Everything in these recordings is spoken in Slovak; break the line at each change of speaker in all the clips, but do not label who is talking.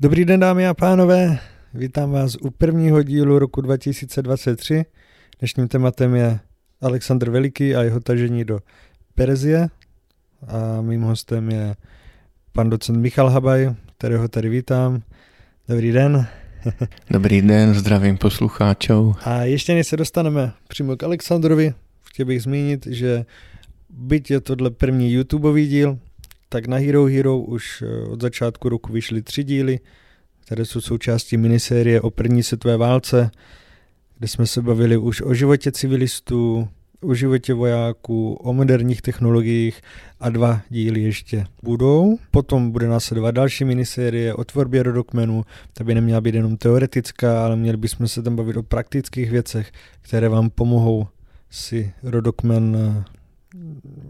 Dobrý den dámy a pánové, vítám vás u prvního dílu roku 2023. Dnešním tématem je Alexandr Veliký a jeho tažení do Perzie a mým hostem je pan docent Michal Habaj, kterého tady vítám. Dobrý den.
Dobrý den, zdravím poslucháčov.
A ještě než se dostaneme přímo k Alexandrovi, chtěl bych zmínit, že byť je tohle první YouTubeový díl, tak na Hero Hero už eh, od začátku roku vyšly tři díly, které jsou součástí minisérie o první světové válce, kde jsme se bavili už o životě civilistů, o životě vojáků, o moderních technologiích a dva díly ještě budou. Potom bude následovat další minisérie o tvorbě rodokmenů, ta by neměla být jenom teoretická, ale měli bychom se tam bavit o praktických věcech, které vám pomohou si rodokmen eh,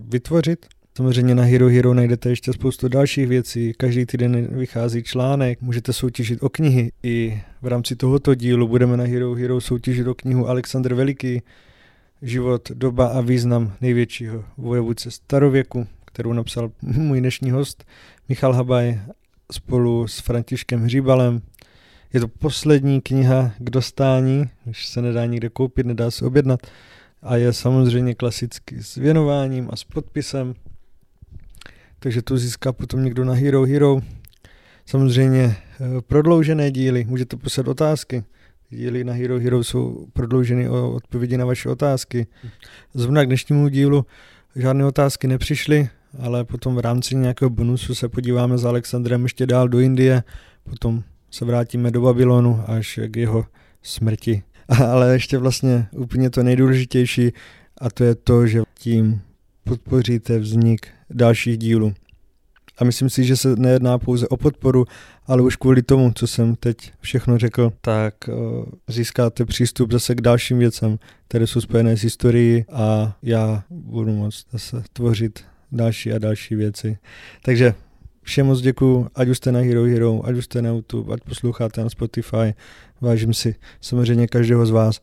vytvořit. Samozřejmě na Hero Hero najdete ještě spoustu dalších věcí, každý týden vychází článek, můžete soutěžit o knihy. I v rámci tohoto dílu budeme na Hero Hero soutěžit o knihu Alexandr Veliký, Život, doba a význam největšího vojevůdce starověku, kterou napsal můj dnešní host Michal Habaj spolu s Františkem Hříbalem. Je to poslední kniha k dostání, už se nedá nikde koupit, nedá se objednat a je samozřejmě klasicky s věnováním a s podpisem takže to získá potom někdo na Hero Hero. Samozřejmě eh, prodloužené díly, můžete poslat otázky. Díly na Hero Hero jsou prodlouženy o odpovědi na vaše otázky. Zrovna k dnešnímu dílu žádné otázky nepřišly, ale potom v rámci nějakého bonusu se podíváme s Alexandrem ještě dál do Indie, potom se vrátíme do Babylonu až k jeho smrti. Ale ještě vlastně úplně to nejdůležitější a to je to, že tím podpoříte vznik dalších dílů. A myslím si, že se nejedná pouze o podporu, ale už kvůli tomu, co jsem teď všechno řekl, tak uh, získáte přístup zase k dalším věcem, které jsou spojené s historií a já budu moct zase tvořit další a další věci. Takže všem moc děkuju, ať už jste na Hero Hero, ať už jste na YouTube, ať posloucháte na Spotify, vážím si samozřejmě každého z vás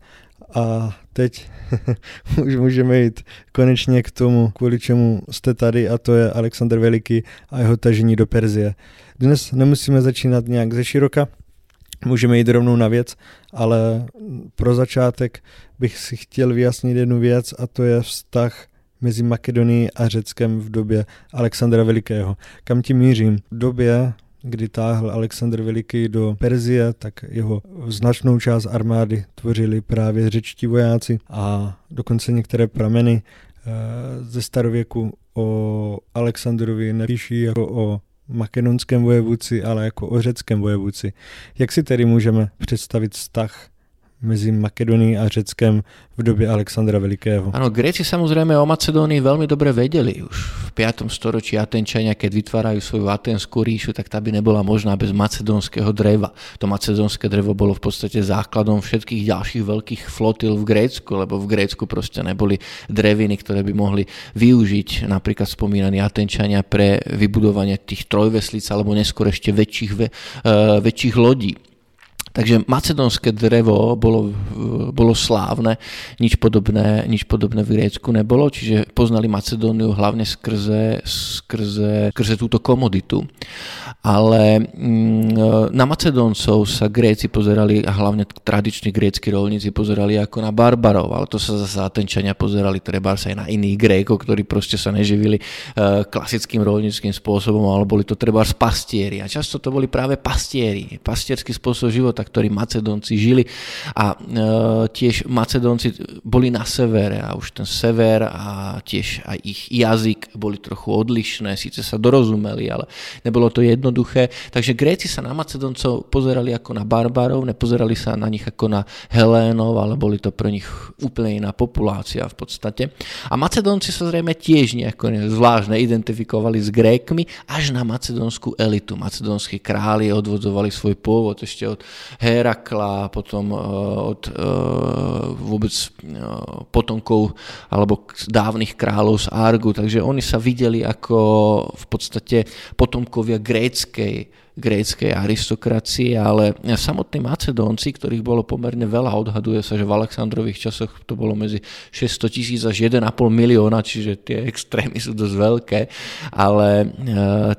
a teď už můžeme jít konečně k tomu, kvůli čemu jste tady a to je Alexander Veliký a jeho tažení do Perzie. Dnes nemusíme začínat nějak ze široka, můžeme jít rovnou na věc, ale pro začátek bych si chtěl vyjasnit jednu věc a to je vztah mezi Makedonií a Řeckem v době Alexandra Velikého. Kam tím mířím? V době, kdy táhl Alexandr Veliký do Perzie, tak jeho značnou část armády tvořili právě řečtí vojáci a dokonce některé prameny eh, ze starověku o Alexandrovi nepíší jako o makedonském vojevůdci, ale jako o řeckém vojevůdci. Jak si tedy můžeme představit vztah mezi Makedonií a Řeckem v době Alexandra Velikého.
Áno, Gréci samozrejme o Macedónii veľmi dobre vedeli. Už v 5. storočí Atenčania, keď vytvárajú svoju Atenskú ríšu, tak tá by nebola možná bez macedónskeho dreva. To macedónske drevo bolo v podstate základom všetkých ďalších veľkých flotil v Grécku, lebo v Grécku proste neboli dreviny, ktoré by mohli využiť napríklad spomínaní Atenčania pre vybudovanie tých trojveslíc alebo neskôr ešte väčších, väčších lodí. Takže macedónske drevo bolo, bolo slávne, nič podobné, nič podobné v Grécku nebolo, čiže poznali Macedóniu hlavne skrze, skrze, skrze túto komoditu. Ale mm, na Macedóncov sa Gréci pozerali, a hlavne tradiční grécky rolníci pozerali ako na barbarov, ale to sa zase Atenčania pozerali treba sa aj na iných Grékov, ktorí proste sa neživili e, klasickým rolníckým spôsobom, ale boli to treba pastieri. A často to boli práve pastieri, pastierský spôsob života života, ktorý Macedónci žili a e, tiež Macedónci boli na severe a už ten sever a tiež aj ich jazyk boli trochu odlišné, síce sa dorozumeli, ale nebolo to jednoduché. Takže Gréci sa na Macedóncov pozerali ako na barbarov, nepozerali sa na nich ako na Helénov, ale boli to pre nich úplne iná populácia v podstate. A Macedónci sa zrejme tiež nejako zvláštne identifikovali s Grékmi až na macedónsku elitu. Macedónsky králi odvodzovali svoj pôvod ešte od Herakla, potom eh, od eh, vôbec eh, potomkov alebo dávnych kráľov z Argu, takže oni sa videli ako v podstate potomkovia gréckej gréckej aristokracie, ale samotní Macedónci, ktorých bolo pomerne veľa, odhaduje sa, že v Aleksandrových časoch to bolo medzi 600 tisíc až 1,5 milióna, čiže tie extrémy sú dosť veľké, ale e,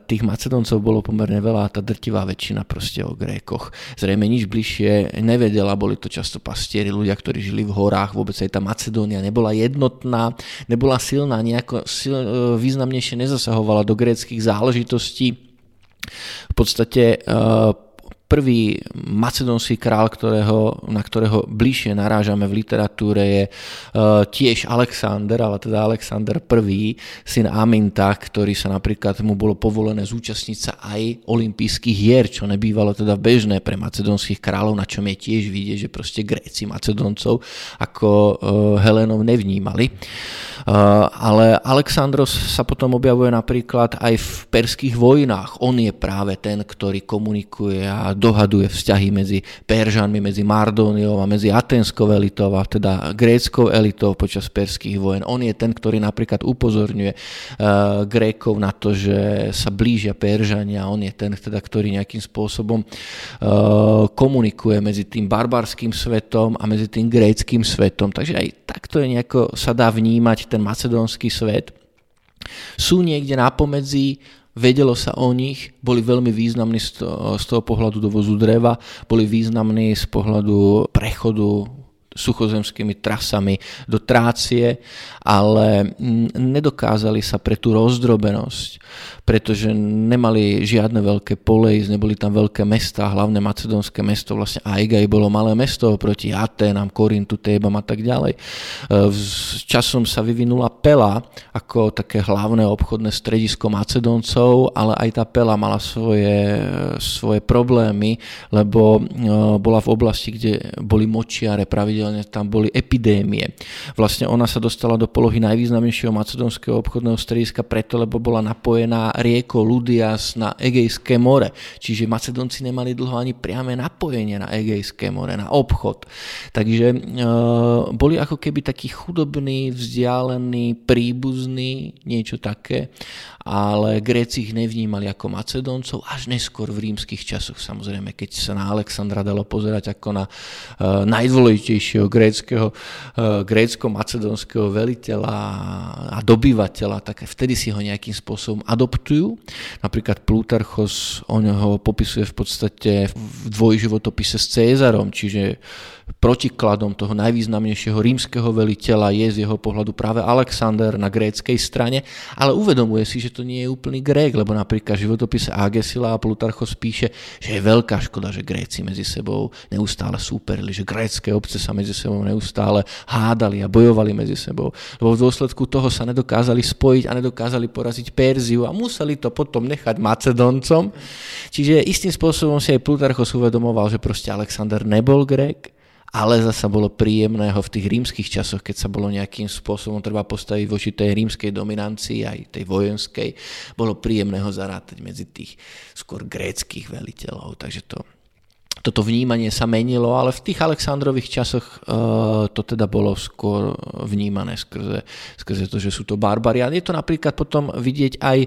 tých Macedóncov bolo pomerne veľa a tá drtivá väčšina proste o Grékoch. Zrejme nič bližšie nevedela, boli to často pastieri, ľudia, ktorí žili v horách, vôbec aj tá Macedónia nebola jednotná, nebola silná, nejako sil, e, významnejšie nezasahovala do gréckých záležitostí v podstate eh, prvý macedónsky král, ktorého, na ktorého bližšie narážame v literatúre je uh, tiež Alexander, ale teda Alexander I, syn Aminta, ktorý sa napríklad mu bolo povolené zúčastniť sa aj olympijských hier, čo nebývalo teda bežné pre macedónskych kráľov, na čom je tiež vidieť, že proste Gréci Macedóncov ako uh, Helenov nevnímali. Uh, ale Alexandros sa potom objavuje napríklad aj v perských vojnách. On je práve ten, ktorý komunikuje a dohaduje vzťahy medzi Peržanmi, medzi Mardóniou a medzi atenskou elitou a teda gréckou elitou počas perských vojen. On je ten, ktorý napríklad upozorňuje uh, Grékov na to, že sa blížia Peržania. On je ten, teda, ktorý nejakým spôsobom uh, komunikuje medzi tým barbarským svetom a medzi tým gréckým svetom. Takže aj takto je nejako sa dá vnímať ten macedónsky svet. Sú niekde napomedzi, vedelo sa o nich, boli veľmi významní z toho, pohľadu dovozu dreva, boli významní z pohľadu prechodu suchozemskými trasami do Trácie, ale nedokázali sa pre tú rozdrobenosť, pretože nemali žiadne veľké polejs, neboli tam veľké mesta, hlavné macedónske mesto, vlastne Aigai bolo malé mesto proti Aténam, Korintu, Tébam a tak ďalej. S časom sa vyvinula Pela ako také hlavné obchodné stredisko Macedóncov, ale aj tá Pela mala svoje, svoje problémy, lebo e, bola v oblasti, kde boli močiare pravidelne tam boli epidémie. Vlastne ona sa dostala do polohy najvýznamnejšieho macedónskeho obchodného strediska preto, lebo bola napojená riekou Ludias na Egejské more. Čiže Macedónci nemali dlho ani priame napojenie na Egejské more, na obchod. Takže e, boli ako keby takí chudobní, vzdialení, príbuzní, niečo také ale Gréci ich nevnímali ako Macedóncov až neskôr v rímskych časoch. Samozrejme, keď sa na Alexandra dalo pozerať ako na uh, najdôležitejšieho gréckého, uh, grécko-macedónskeho veliteľa a dobyvateľa, tak vtedy si ho nejakým spôsobom adoptujú. Napríklad Plutarchos o neho popisuje v podstate v dvojživotopise s Cézarom, čiže protikladom toho najvýznamnejšieho rímskeho veliteľa je z jeho pohľadu práve Alexander na gréckej strane, ale uvedomuje si, že to nie je úplný Grék, lebo napríklad životopise Agesila a Plutarchos píše, že je veľká škoda, že Gréci medzi sebou neustále súperili, že grécké obce sa medzi sebou neustále hádali a bojovali medzi sebou, lebo v dôsledku toho sa nedokázali spojiť a nedokázali poraziť Perziu a museli to potom nechať Macedoncom. Čiže istým spôsobom si aj Plutarchos uvedomoval, že proste Alexander nebol Grék, ale zasa bolo príjemné ho v tých rímskych časoch, keď sa bolo nejakým spôsobom treba postaviť voči tej rímskej dominancii, aj tej vojenskej, bolo príjemné ho zarátať medzi tých skôr gréckých veliteľov. Takže to, toto vnímanie sa menilo, ale v tých Alexandrových časoch uh, to teda bolo skôr vnímané skrze, skrze to, že sú to barbari. A je to napríklad potom vidieť aj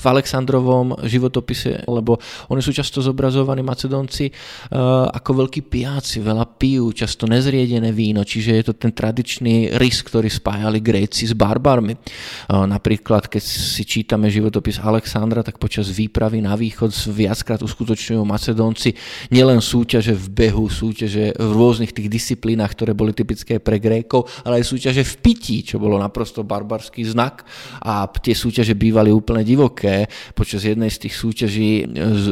v Alexandrovom životopise, lebo oni sú často zobrazovaní Macedónci uh, ako veľkí pijáci, veľa pijú, často nezriedené víno, čiže je to ten tradičný rys, ktorý spájali Gréci s barbarmi. Uh, napríklad, keď si čítame životopis Alexandra, tak počas výpravy na východ viackrát uskutočňujú Macedónci nielen sú súťaže v behu, súťaže v rôznych tých disciplínach, ktoré boli typické pre Grékov, ale aj súťaže v pití, čo bolo naprosto barbarský znak a tie súťaže bývali úplne divoké. Počas jednej z tých súťaží e,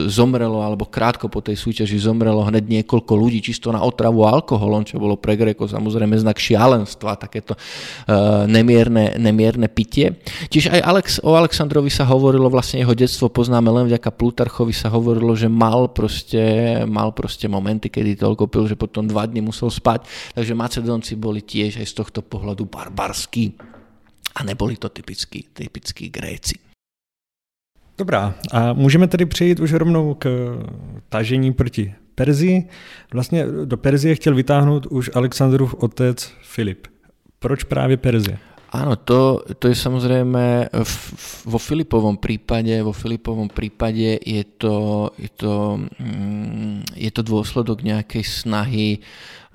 zomrelo, alebo krátko po tej súťaži zomrelo hneď niekoľko ľudí čisto na otravu alkoholom, čo bolo pre Grékov samozrejme znak šialenstva, takéto uh, nemierne, nemierne pitie. Čiže aj Alex, o Aleksandrovi sa hovorilo, vlastne jeho detstvo poznáme len vďaka Plutarchovi sa hovorilo, že mal proste, mal proste proste momenty, kedy toľko pil, že potom dva dny musel spať. Takže Macedónci boli tiež aj z tohto pohľadu barbarskí a neboli to typickí, typickí Gréci.
Dobrá, a můžeme tedy přejít už rovnou k tažení proti Perzii. Vlastně do Perzie chtěl vytáhnout už Alexandrův otec Filip. Proč právě Perzie?
Áno, to, to je samozrejme v, vo Filipovom prípade, vo Filipovom prípade je to, je to, mm, je to dôsledok nejakej snahy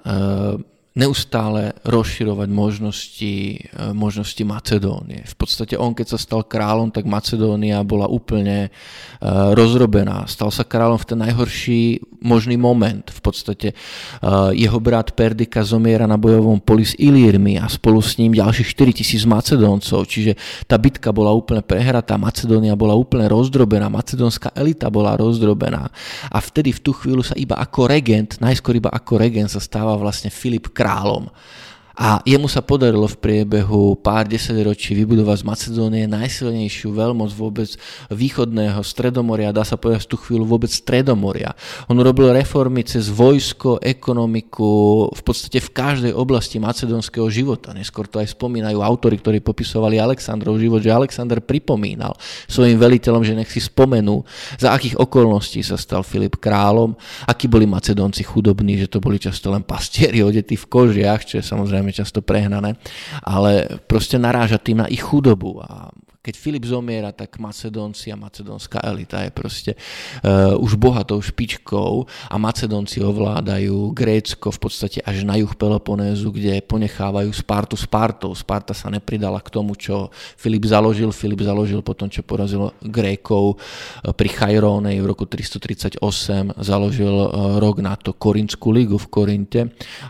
uh, neustále rozširovať možnosti, e, možnosti Macedónie. V podstate on, keď sa stal kráľom, tak Macedónia bola úplne e, rozrobená. Stal sa kráľom v ten najhorší možný moment. V podstate e, jeho brat Perdika zomiera na bojovom poli s Ilírmi a spolu s ním ďalších 4000 Macedóncov. Čiže tá bitka bola úplne prehratá, Macedónia bola úplne rozdrobená, macedónska elita bola rozdrobená. A vtedy v tú chvíľu sa iba ako regent, najskôr iba ako regent sa stáva vlastne Filip kráľom. A jemu sa podarilo v priebehu pár desaťročí vybudovať z Macedónie najsilnejšiu veľmoc vôbec východného Stredomoria, dá sa povedať v tú chvíľu vôbec Stredomoria. On robil reformy cez vojsko, ekonomiku, v podstate v každej oblasti macedónskeho života. Neskôr to aj spomínajú autory, ktorí popisovali Alexandrov život, že Alexander pripomínal svojim veliteľom, že nech si spomenú, za akých okolností sa stal Filip kráľom, akí boli Macedónci chudobní, že to boli často len pastieri odetí v kožiach, čo je samozrejme samozrejme často prehnané, ale proste naráža tým na ich chudobu a keď Filip zomiera, tak Macedónci a macedónska elita je proste uh, už bohatou špičkou a Macedónci ovládajú Grécko v podstate až na juh Peloponézu, kde ponechávajú Spartu Spartou. Sparta sa nepridala k tomu, čo Filip založil. Filip založil potom, čo porazil Grékov eh, pri Chajrónej v roku 338, založil uh, rok na to Korinskú ligu v Korinte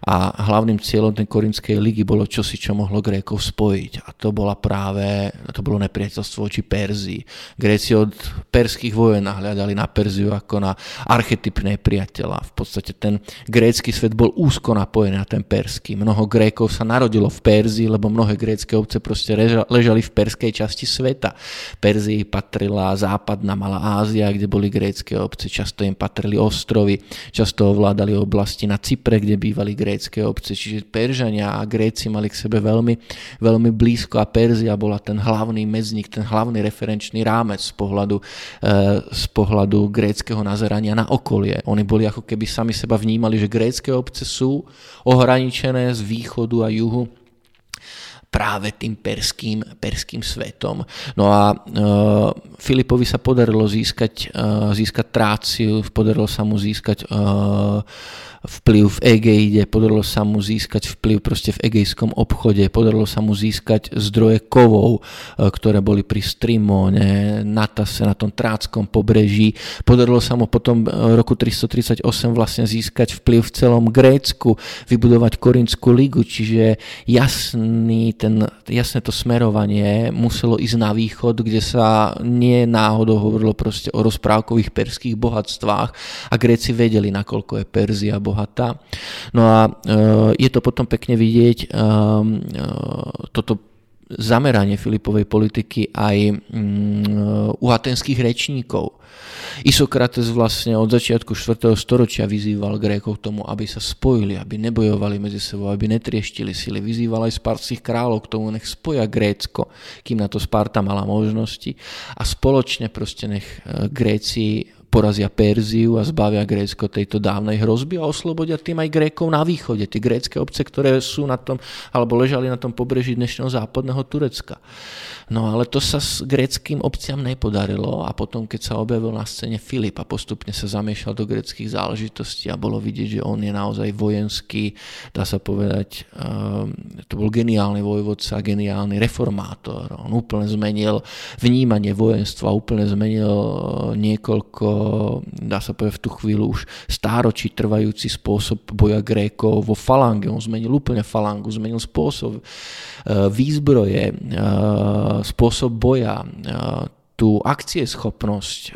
a hlavným cieľom tej Korinskej ligy bolo čosi, čo mohlo Grékov spojiť. A to bola práve, to bolo neprijatné nepriateľstvo voči Perzii. Gréci od perských vojen nahľadali na Perziu ako na archetypné priateľa. V podstate ten grécky svet bol úzko napojený na ten perský. Mnoho Grékov sa narodilo v Perzii, lebo mnohé grécké obce proste ležali v perskej časti sveta. Perzii patrila západná Malá Ázia, kde boli grécké obce, často im patrili ostrovy, často ovládali oblasti na Cypre, kde bývali grécké obce, čiže Peržania a Gréci mali k sebe veľmi, veľmi blízko a Perzia bola ten hlavný medzný vznik, ten hlavný referenčný rámec z pohľadu, eh, z pohľadu gréckého nazerania na okolie. Oni boli ako keby sami seba vnímali, že grécké obce sú ohraničené z východu a juhu práve tým perským, perským svetom. No a e, Filipovi sa podarilo získať, e, získať tráciu, podarilo sa mu získať e, vplyv v Egeide, podarilo sa mu získať vplyv proste v egejskom obchode, podarilo sa mu získať zdroje kovov, e, ktoré boli pri Strimone, na Tase, na tom Tráckom pobreží. Podarilo sa mu potom v roku 338 vlastne získať vplyv v celom Grécku, vybudovať Korinskú ligu, čiže jasný ten, jasné to smerovanie muselo ísť na východ, kde sa nie náhodou hovorilo proste o rozprávkových perských bohatstvách a Gréci vedeli, nakoľko je Perzia bohatá. No a e, je to potom pekne vidieť e, e, toto zameranie Filipovej politiky aj mm, u atenských rečníkov. Isokrates vlastne od začiatku 4. storočia vyzýval Grékov k tomu, aby sa spojili, aby nebojovali medzi sebou, aby netrieštili sily. Vyzýval aj spartských kráľov k tomu, nech spoja Grécko, kým na to Sparta mala možnosti a spoločne proste nech Gréci porazia Perziu a zbavia Grécko tejto dávnej hrozby a oslobodia tým aj Grékov na východe, tie grécké obce, ktoré sú na tom, alebo ležali na tom pobreží dnešného západného Turecka. No ale to sa s gréckým obciam nepodarilo a potom, keď sa objavil na scéne Filip a postupne sa zamiešal do gréckých záležitostí a bolo vidieť, že on je naozaj vojenský, dá sa povedať, um, to bol geniálny vojvodca, geniálny reformátor. On úplne zmenil vnímanie vojenstva, úplne zmenil niekoľko, dá sa povedať v tú chvíľu už stáročí trvajúci spôsob boja Grékov vo falange. On zmenil úplne falangu, zmenil spôsob uh, výzbroje, uh, spôsob boja, tú akcieschopnosť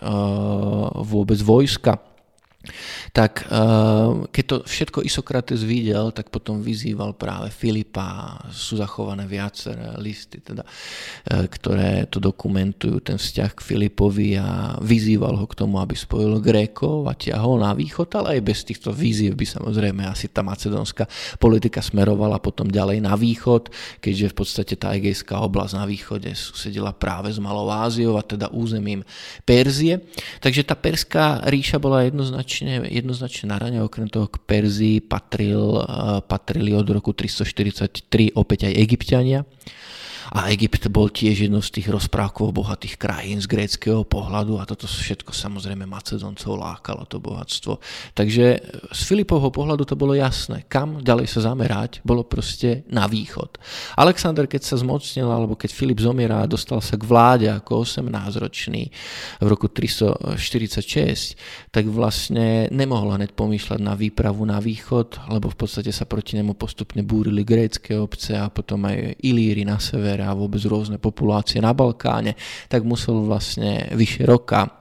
vôbec vojska tak eh, keď to všetko Isokrates videl, tak potom vyzýval práve Filipa, sú zachované viaceré listy, teda, eh, ktoré to dokumentujú, ten vzťah k Filipovi a vyzýval ho k tomu, aby spojil Grékov a tiahol na východ, ale aj bez týchto víziev by samozrejme asi tá macedónska politika smerovala potom ďalej na východ, keďže v podstate tá egejská oblasť na východe susedila práve s Malou Áziou a teda územím Perzie. Takže tá perská ríša bola jednoznačne jednoznačne, jednoznačne na rane, okrem toho k Perzii patril, eh, patrili od roku 343 opäť aj egyptiania. A Egypt bol tiež jednou z tých rozprávkov bohatých krajín z gréckého pohľadu a toto všetko samozrejme Macedoncov lákalo to bohatstvo. Takže z Filipovho pohľadu to bolo jasné, kam ďalej sa zamerať, bolo proste na východ. Alexander, keď sa zmocnil, alebo keď Filip zomiera dostal sa k vláde ako 18-ročný v roku 346, tak vlastne nemohol hneď pomýšľať na výpravu na východ, lebo v podstate sa proti nemu postupne búrili grécké obce a potom aj Ilíry na severe a vôbec rôzne populácie na Balkáne, tak musel vlastne vyše roka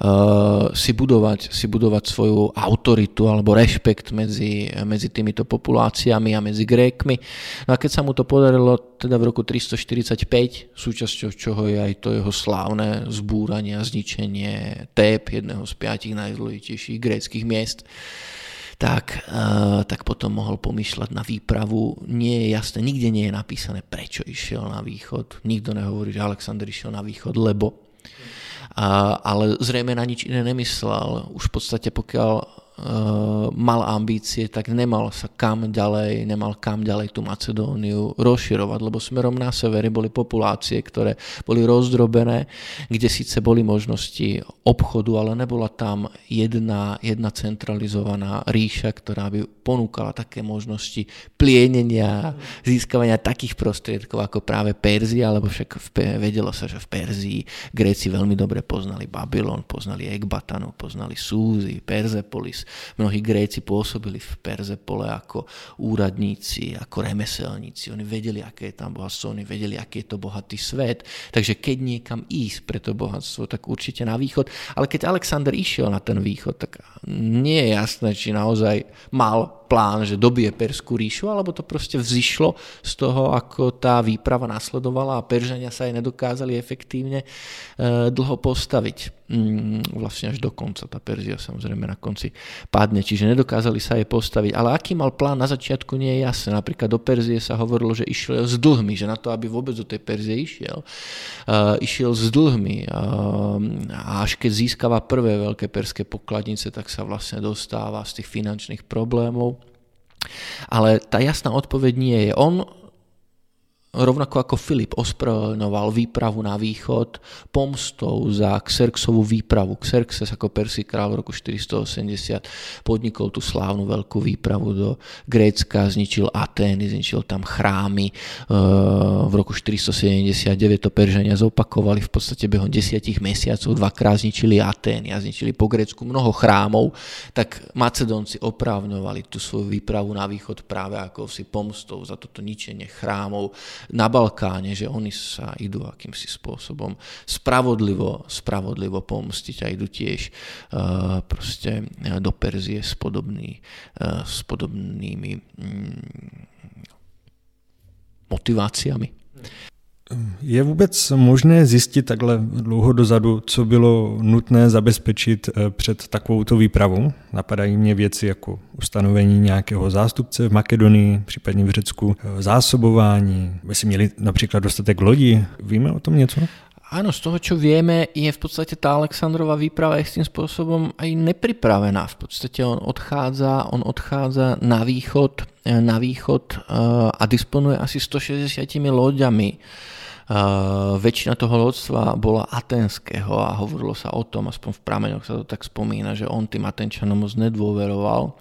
Uh, si, budovať, si budovať svoju autoritu alebo rešpekt medzi, medzi týmito populáciami a medzi Grékmi. No a keď sa mu to podarilo teda v roku 345, súčasťou čoho je aj to jeho slávne zbúranie a zničenie Tép, jedného z piatich najdôležitejších gréckých miest, tak, uh, tak potom mohol pomýšľať na výpravu. Nie je jasné, nikde nie je napísané, prečo išiel na východ. Nikto nehovorí, že Alexander išiel na východ, lebo. Uh, ale zrejme na nič iné nemyslel. Už v podstate pokiaľ mal ambície, tak nemal sa kam ďalej, nemal kam ďalej tú Macedóniu rozširovať, lebo smerom na severe boli populácie, ktoré boli rozdrobené, kde síce boli možnosti obchodu, ale nebola tam jedna, jedna centralizovaná ríša, ktorá by ponúkala také možnosti plienenia, získavania takých prostriedkov ako práve Perzia, lebo však v, vedelo sa, že v Perzii Gréci veľmi dobre poznali Babylon, poznali Ekbatanu, poznali Súzy, Perzepolis, Mnohí Gréci pôsobili v Perzepole ako úradníci, ako remeselníci. Oni vedeli, aké je tam bohatstvo, oni vedeli, aký je to bohatý svet. Takže keď niekam ísť pre to bohatstvo, tak určite na východ. Ale keď Alexander išiel na ten východ, tak nie je jasné, či naozaj mal plán, že dobije Perskú ríšu, alebo to proste vzýšlo z toho, ako tá výprava nasledovala a Peržania sa aj nedokázali efektívne e, dlho postaviť. Mm, vlastne až do konca. Tá Perzia samozrejme na konci padne, čiže nedokázali sa jej postaviť. Ale aký mal plán na začiatku nie je jasné. Napríklad do Perzie sa hovorilo, že išiel s dlhmi, že na to, aby vôbec do tej Perzie išiel, uh, išiel s dlhmi. Uh, a až keď získava prvé veľké perské pokladnice, tak sa vlastne dostáva z tých finančných problémov. Ale tá jasná odpoveď nie je. On rovnako ako Filip ospravedlňoval výpravu na východ pomstou za Xerxovú výpravu. Xerxes ako persí král v roku 480 podnikol tú slávnu veľkú výpravu do Grécka, zničil Atény, zničil tam chrámy. E, v roku 479 to Peržania zopakovali v podstate behom desiatich mesiacov, dvakrát zničili Atény a zničili po Grécku mnoho chrámov, tak Macedónci oprávňovali tú svoju výpravu na východ práve ako si pomstou za toto ničenie chrámov na Balkáne, že oni sa idú akýmsi spôsobom spravodlivo, spravodlivo pomstiť a idú tiež uh, proste do Perzie s, podobný, uh, s podobnými mm, motiváciami.
Je vůbec možné zjistit takhle dlouho dozadu, co bylo nutné zabezpečit eh, před takovouto výpravou? Napadají mě věci jako ustanovení nějakého zástupce v Makedonii, případně v Řecku, eh, zásobování, si měli například dostatek lodí. Víme o tom něco?
Áno, z toho, čo vieme, je v podstate tá Alexandrova výprava istým spôsobom aj nepripravená. V podstate on odchádza, on odchádza na východ, eh, na východ a disponuje asi 160 loďami Uh, väčšina toho lodstva bola atenského a hovorilo sa o tom, aspoň v prameňoch sa to tak spomína, že on tým Atenčanom moc nedôveroval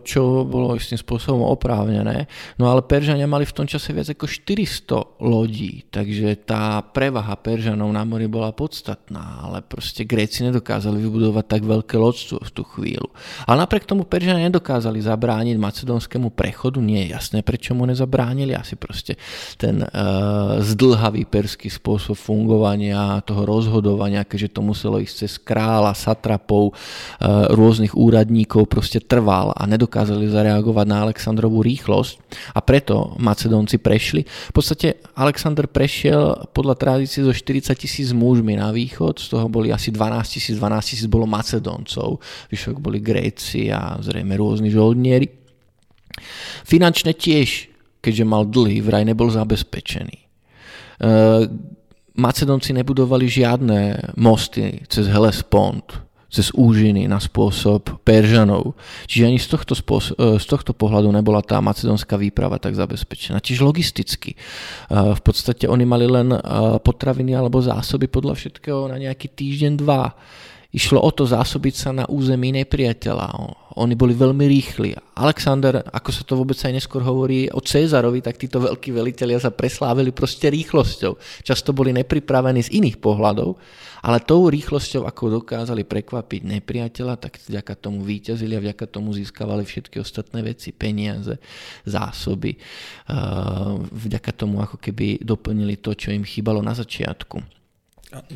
čo bolo istým spôsobom oprávnené. No ale Peržania mali v tom čase viac ako 400 lodí, takže tá prevaha Peržanov na mori bola podstatná, ale proste Gréci nedokázali vybudovať tak veľké lodstvo v tú chvíľu. Ale napriek tomu Peržania nedokázali zabrániť macedónskému prechodu, nie je jasné, prečo mu nezabránili, asi proste ten uh, zdlhavý perský spôsob fungovania, toho rozhodovania, keďže to muselo ísť cez kráľa, satrapov, uh, rôznych úradníkov, proste a nedokázali zareagovať na Alexandrovú rýchlosť a preto Macedónci prešli. V podstate Alexander prešiel podľa tradície zo 40 tisíc mužmi na východ, z toho boli asi 12 tisíc, 12 tisíc bolo Macedóncov, vyšok boli Gréci a zrejme rôzni žoldnieri. Finančne tiež, keďže mal dlhy, vraj nebol zabezpečený. E, Macedónci nebudovali žiadne mosty cez Hellespont, cez úžiny na spôsob Peržanov. Čiže ani z tohto, spôsob, e, z tohto pohľadu nebola tá macedónska výprava tak zabezpečená. Čiže logisticky. E, v podstate oni mali len e, potraviny alebo zásoby podľa všetkého na nejaký týždeň, dva. Išlo o to zásobiť sa na území nepriateľa. Oni boli veľmi rýchli. Alexander, ako sa to vôbec aj neskôr hovorí o Cezarovi, tak títo veľkí velitelia sa preslávili proste rýchlosťou. Často boli nepripravení z iných pohľadov, ale tou rýchlosťou, ako dokázali prekvapiť nepriateľa, tak vďaka tomu víťazili a vďaka tomu získavali všetky ostatné veci, peniaze, zásoby. Vďaka tomu ako keby doplnili to, čo im chýbalo na začiatku.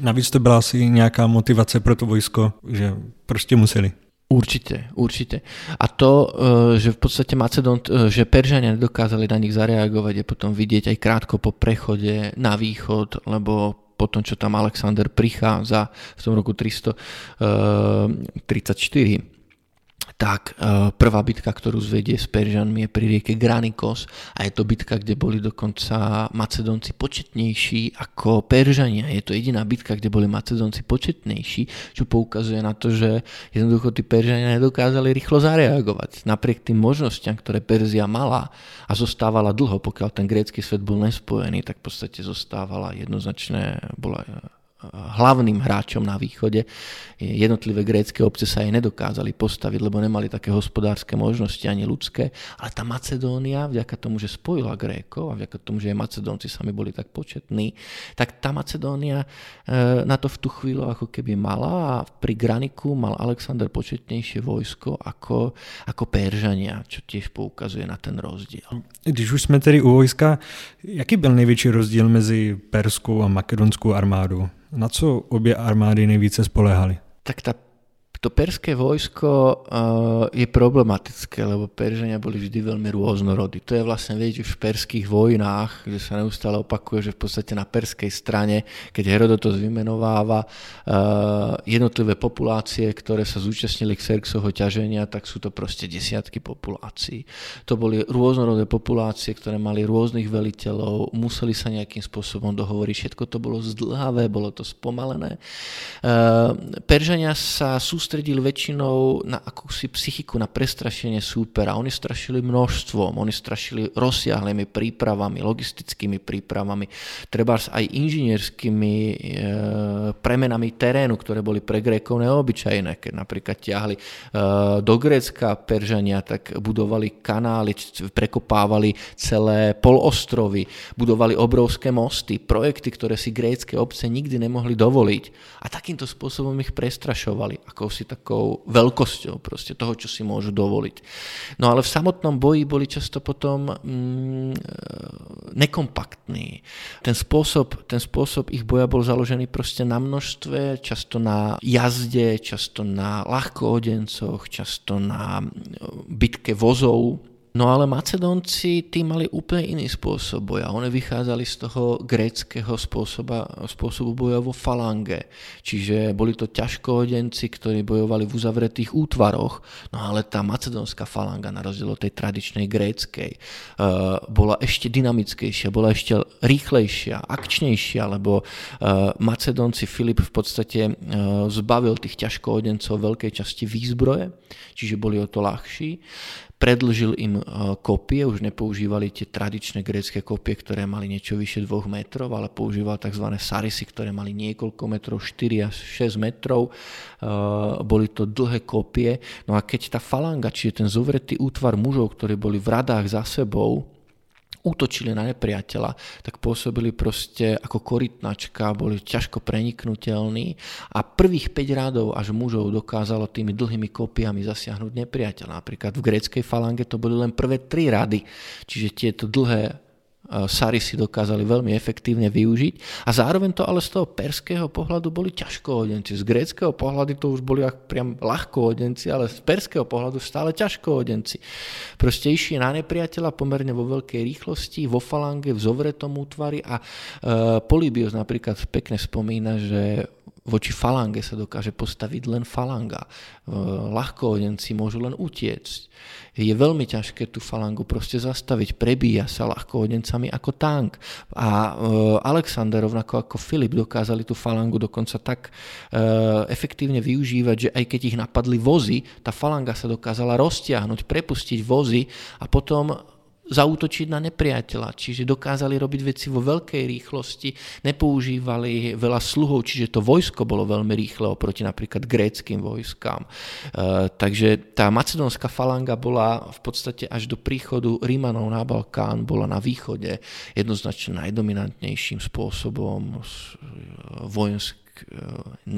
Navíc to byla asi nějaká motivace pro to vojsko, že prostě museli.
Určite, určite. A to, e, že v podstate Macedon, e, že Peržania nedokázali na nich zareagovať, je potom vidieť aj krátko po prechode na východ, lebo po tom, čo tam Alexander prichádza v tom roku 334, tak e, prvá bitka, ktorú zvedie s Peržanmi je pri rieke Granikos a je to bitka, kde boli dokonca Macedónci početnejší ako Peržania. Je to jediná bitka, kde boli Macedónci početnejší, čo poukazuje na to, že jednoducho tí Peržania nedokázali rýchlo zareagovať. Napriek tým možnostiam, ktoré Perzia mala a zostávala dlho, pokiaľ ten grécky svet bol nespojený, tak v podstate zostávala jednoznačne, bola hlavným hráčom na východe. Jednotlivé grécké obce sa jej nedokázali postaviť, lebo nemali také hospodárske možnosti ani ľudské, ale tá Macedónia, vďaka tomu, že spojila Grékov a vďaka tomu, že aj Macedónci sami boli tak početní, tak tá Macedónia e, na to v tú chvíľu ako keby mala a pri Graniku mal Alexander početnejšie vojsko ako, ako Peržania, čo tiež poukazuje na ten rozdiel.
Když už jsme tedy u vojska, jaký byl největší rozdíl mezi perskou a makedonskou armádou? Na co obě armády nejvíce spolehaly?
Tak tá to perské vojsko uh, je problematické, lebo Peržania boli vždy veľmi rôznorodí. To je vlastne, viete, už v perských vojnách, kde sa neustále opakuje, že v podstate na perskej strane, keď Herodotos vymenováva uh, jednotlivé populácie, ktoré sa zúčastnili Xerxovho ťaženia, tak sú to proste desiatky populácií. To boli rôznorodé populácie, ktoré mali rôznych veliteľov, museli sa nejakým spôsobom dohovoriť, všetko to bolo zdlhavé, bolo to spomalené. Uh, Peržania sa sústredili sústredil väčšinou na akúsi psychiku, na prestrašenie súpera. Oni strašili množstvom, oni strašili rozsiahlými prípravami, logistickými prípravami, treba aj inžinierskými e, premenami terénu, ktoré boli pre Grékov neobyčajné. Keď napríklad ťahli e, do Grécka Peržania, tak budovali kanály, prekopávali celé polostrovy, budovali obrovské mosty, projekty, ktoré si grécké obce nikdy nemohli dovoliť. A takýmto spôsobom ich prestrašovali, ako si takou veľkosťou proste toho, čo si môžu dovoliť. No ale v samotnom boji boli často potom mm, nekompaktní. Ten spôsob, ten spôsob ich boja bol založený proste na množstve, často na jazde, často na ľahkoodencoch, často na bitke vozov, No ale Macedónci tí mali úplne iný spôsob boja. Oni vychádzali z toho gréckého spôsoba, spôsobu boja vo falange. Čiže boli to ťažkohodenci, ktorí bojovali v uzavretých útvaroch. No ale tá macedónska falanga, na rozdiel od tej tradičnej gréckej, uh, bola ešte dynamickejšia, bola ešte rýchlejšia, akčnejšia, lebo uh, Macedónci Filip v podstate uh, zbavil tých ťažkohodencov veľkej časti výzbroje, čiže boli o to ľahší predlžil im e, kopie, už nepoužívali tie tradičné grécké kopie, ktoré mali niečo vyše 2 metrov, ale používal tzv. sarisy, ktoré mali niekoľko metrov, 4 až 6 metrov. E, boli to dlhé kopie. No a keď tá falanga, čiže ten zovretý útvar mužov, ktorí boli v radách za sebou, útočili na nepriateľa, tak pôsobili proste ako korytnačka, boli ťažko preniknutelní a prvých 5 rádov až mužov dokázalo tými dlhými kopiami zasiahnuť nepriateľa. Napríklad v gréckej falange to boli len prvé 3 rady, čiže tieto dlhé Sary si dokázali veľmi efektívne využiť a zároveň to ale z toho perského pohľadu boli ťažkohodenci. Z gréckého pohľadu to už boli priam ľahkohodenci, ale z perského pohľadu stále ťažkohodenci. Proste išli na nepriateľa pomerne vo veľkej rýchlosti, vo falange, v zovretom útvari a e, Polybios napríklad pekne spomína, že voči falange sa dokáže postaviť len falanga. Ľahkoodenci môžu len utiecť. Je veľmi ťažké tú falangu proste zastaviť. Prebíja sa ľahkoodencami ako tank. A Alexander, rovnako ako Filip, dokázali tú falangu dokonca tak efektívne využívať, že aj keď ich napadli vozy, tá falanga sa dokázala roztiahnuť, prepustiť vozy a potom zautočiť na nepriateľa. Čiže dokázali robiť veci vo veľkej rýchlosti, nepoužívali veľa sluhov, čiže to vojsko bolo veľmi rýchle oproti napríklad gréckým vojskám. E, takže tá macedónska falanga bola v podstate až do príchodu Rímanov na Balkán, bola na východe jednoznačne najdominantnejším spôsobom vojenským E,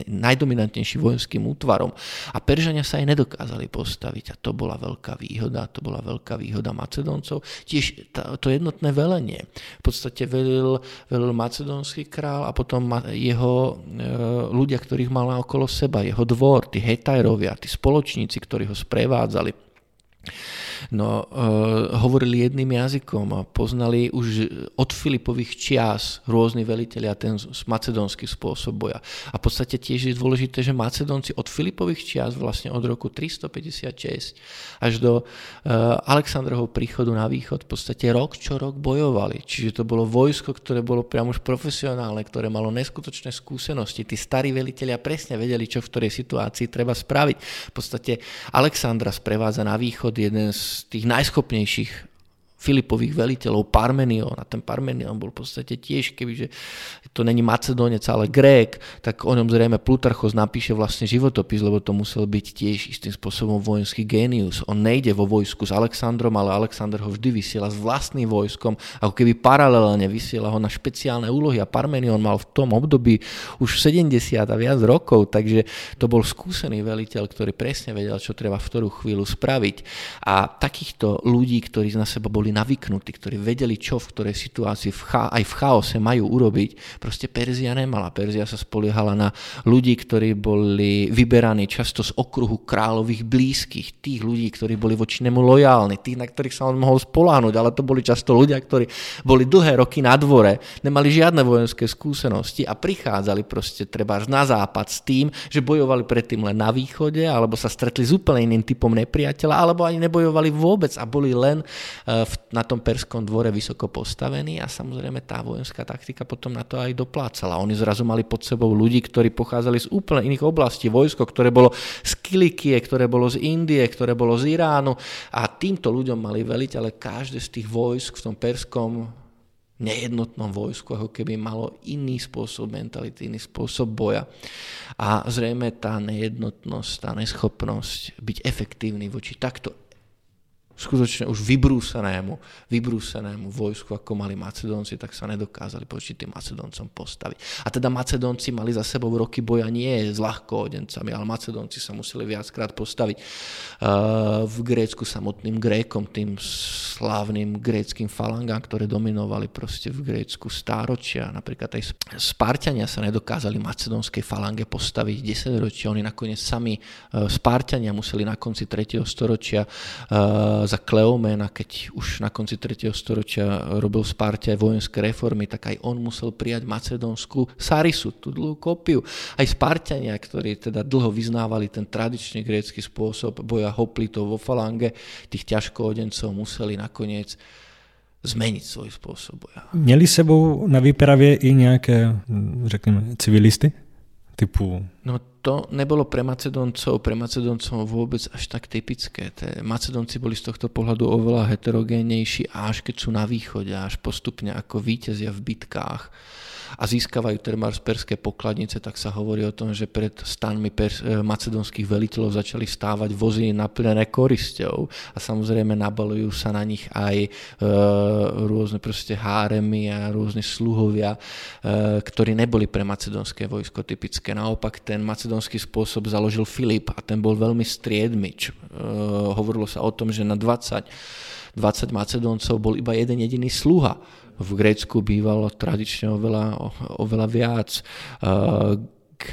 najdominantnejším vojenským útvarom. A Peržania sa aj nedokázali postaviť a to bola veľká výhoda, to bola veľká výhoda Macedóncov. Tiež to jednotné velenie. V podstate velil, velil macedónsky král a potom jeho e, ľudia, ktorých mal okolo seba, jeho dvor, tí hetajrovia, tí spoločníci, ktorí ho sprevádzali No, uh, hovorili jedným jazykom a poznali už od Filipových čias rôzni veliteľia ten macedónsky spôsob boja. A v podstate tiež je dôležité, že Macedónci od Filipových čias vlastne od roku 356 až do uh, Aleksandrovho príchodu na východ v podstate rok čo rok bojovali. Čiže to bolo vojsko, ktoré bolo priamo už profesionálne, ktoré malo neskutočné skúsenosti. Tí starí veliteľia presne vedeli, čo v ktorej situácii treba spraviť. V podstate Alexandra sprevádza na východ jeden z z tých najschopnejších Filipových veliteľov Parmenion a ten Parmenion bol v podstate tiež, kebyže to není Macedónec, ale Grék, tak o ňom zrejme Plutarchos napíše vlastne životopis, lebo to musel byť tiež istým spôsobom vojenský génius. On nejde vo vojsku s Alexandrom, ale Alexander ho vždy vysiela s vlastným vojskom, ako keby paralelne vysiela ho na špeciálne úlohy a Parmenion mal v tom období už 70 a viac rokov, takže to bol skúsený veliteľ, ktorý presne vedel, čo treba v ktorú chvíľu spraviť. A takýchto ľudí, ktorí na seba boli boli navyknutí, ktorí vedeli, čo v ktorej situácii v cha- aj v chaose majú urobiť. Proste Perzia nemala. Perzia sa spoliehala na ľudí, ktorí boli vyberaní často z okruhu kráľových blízkych, tých ľudí, ktorí boli voči nemu lojálni, tých, na ktorých sa on mohol spoláhnuť, ale to boli často ľudia, ktorí boli dlhé roky na dvore, nemali žiadne vojenské skúsenosti a prichádzali proste treba na západ s tým, že bojovali predtým len na východe, alebo sa stretli s úplne iným typom nepriateľa, alebo ani nebojovali vôbec a boli len eh, v na tom perskom dvore vysoko postavení a samozrejme tá vojenská taktika potom na to aj doplácala. Oni zrazu mali pod sebou ľudí, ktorí pochádzali z úplne iných oblastí. Vojsko, ktoré bolo z Kilikie, ktoré bolo z Indie, ktoré bolo z Iránu a týmto ľuďom mali veliť, ale každé z tých vojsk v tom perskom nejednotnom vojsku, ako keby malo iný spôsob mentality, iný spôsob boja. A zrejme tá nejednotnosť, tá neschopnosť byť efektívny voči takto skutočne už vybrúsenému, vybrúsenému vojsku, ako mali Macedónci, tak sa nedokázali počti tým Macedóncom postaviť. A teda Macedónci mali za sebou roky boja nie s ľahkoodencami, ale Macedónci sa museli viackrát postaviť uh, v Grécku samotným Grékom, tým slávnym gréckým falangám, ktoré dominovali proste v Grécku stáročia. Napríklad aj Spartania sa nedokázali macedónskej falange postaviť 10 ročia. Oni nakoniec sami uh, Spartania museli na konci 3. storočia uh, za Kleomena, keď už na konci 3. storočia robil v Sparte vojenské reformy, tak aj on musel prijať macedónsku Sarisu, tú dlhú kopiu. Aj Spartania, ktorí teda dlho vyznávali ten tradičný grécky spôsob boja hoplitov vo falange, tých ťažkoodencov museli nakoniec zmeniť svoj spôsob boja.
Měli sebou na výpravě i nějaké, řekněme, civilisty? Typu...
No to nebolo pre Macedoncov, pre Macedoncov vôbec až tak typické. Te Macedonci boli z tohto pohľadu oveľa heterogénejší, až keď sú na východe, až postupne ako víťazia v bitkách a získavajú z perské pokladnice, tak sa hovorí o tom, že pred stanmi pers- e, macedónskych veliteľov začali stávať vozy naplnené korisťou a samozrejme nabalujú sa na nich aj e, rôzne proste háremy a rôzne sluhovia, e, ktorí neboli pre macedónske vojsko typické. Naopak ten macedónsky spôsob založil Filip a ten bol veľmi striedmič. E, hovorilo sa o tom, že na 20 20 Macedóncov bol iba jeden jediný sluha v Grécku bývalo tradične oveľa, oveľa viac.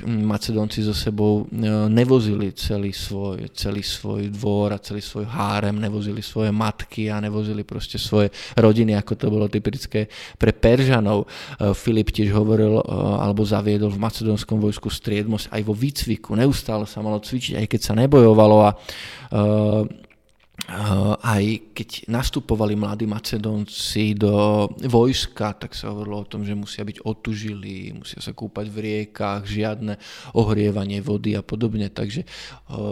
Macedónci so sebou e, nevozili celý svoj, celý svoj dvor a celý svoj hárem, nevozili svoje matky a nevozili proste svoje rodiny, ako to bolo typické pre Peržanov. E, Filip tiež hovoril e, alebo zaviedol v macedónskom vojsku striedmosť aj vo výcviku. Neustále sa malo cvičiť, aj keď sa nebojovalo a aj keď nastupovali mladí Macedónci do vojska, tak sa hovorilo o tom, že musia byť otužili, musia sa kúpať v riekach, žiadne ohrievanie vody a podobne. Takže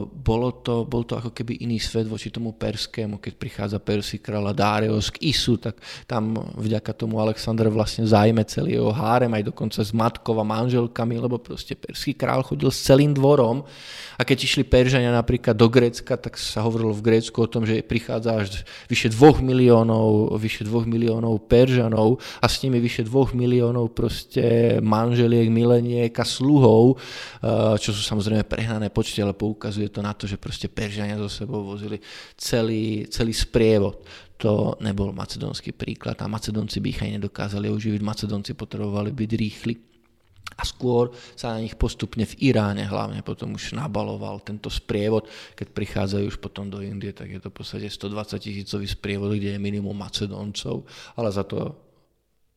bolo to, bol to ako keby iný svet voči tomu perskému, keď prichádza persí kráľa Dários k Isu, tak tam vďaka tomu Alexander vlastne zájme celý jeho hárem, aj dokonca s matkou a manželkami, lebo proste perský král chodil s celým dvorom a keď išli Peržania napríklad do Grécka, tak sa hovorilo v Grécku o tom, že prichádza až vyše 2 miliónov, vyše 2 miliónov Peržanov a s nimi vyše 2 miliónov proste manželiek, mileniek a sluhov, eh, čo sú samozrejme prehnané počty, ale poukazuje to na to, že proste Peržania so sebou vozili celý, celý sprievod to nebol macedónsky príklad a Macedónci by ich aj nedokázali uživiť. Macedónci potrebovali byť rýchli a skôr sa na nich postupne v Iráne hlavne potom už nabaloval tento sprievod. Keď prichádzajú už potom do Indie, tak je to v podstate 120 tisícový sprievod, kde je minimum Macedoncov, ale za to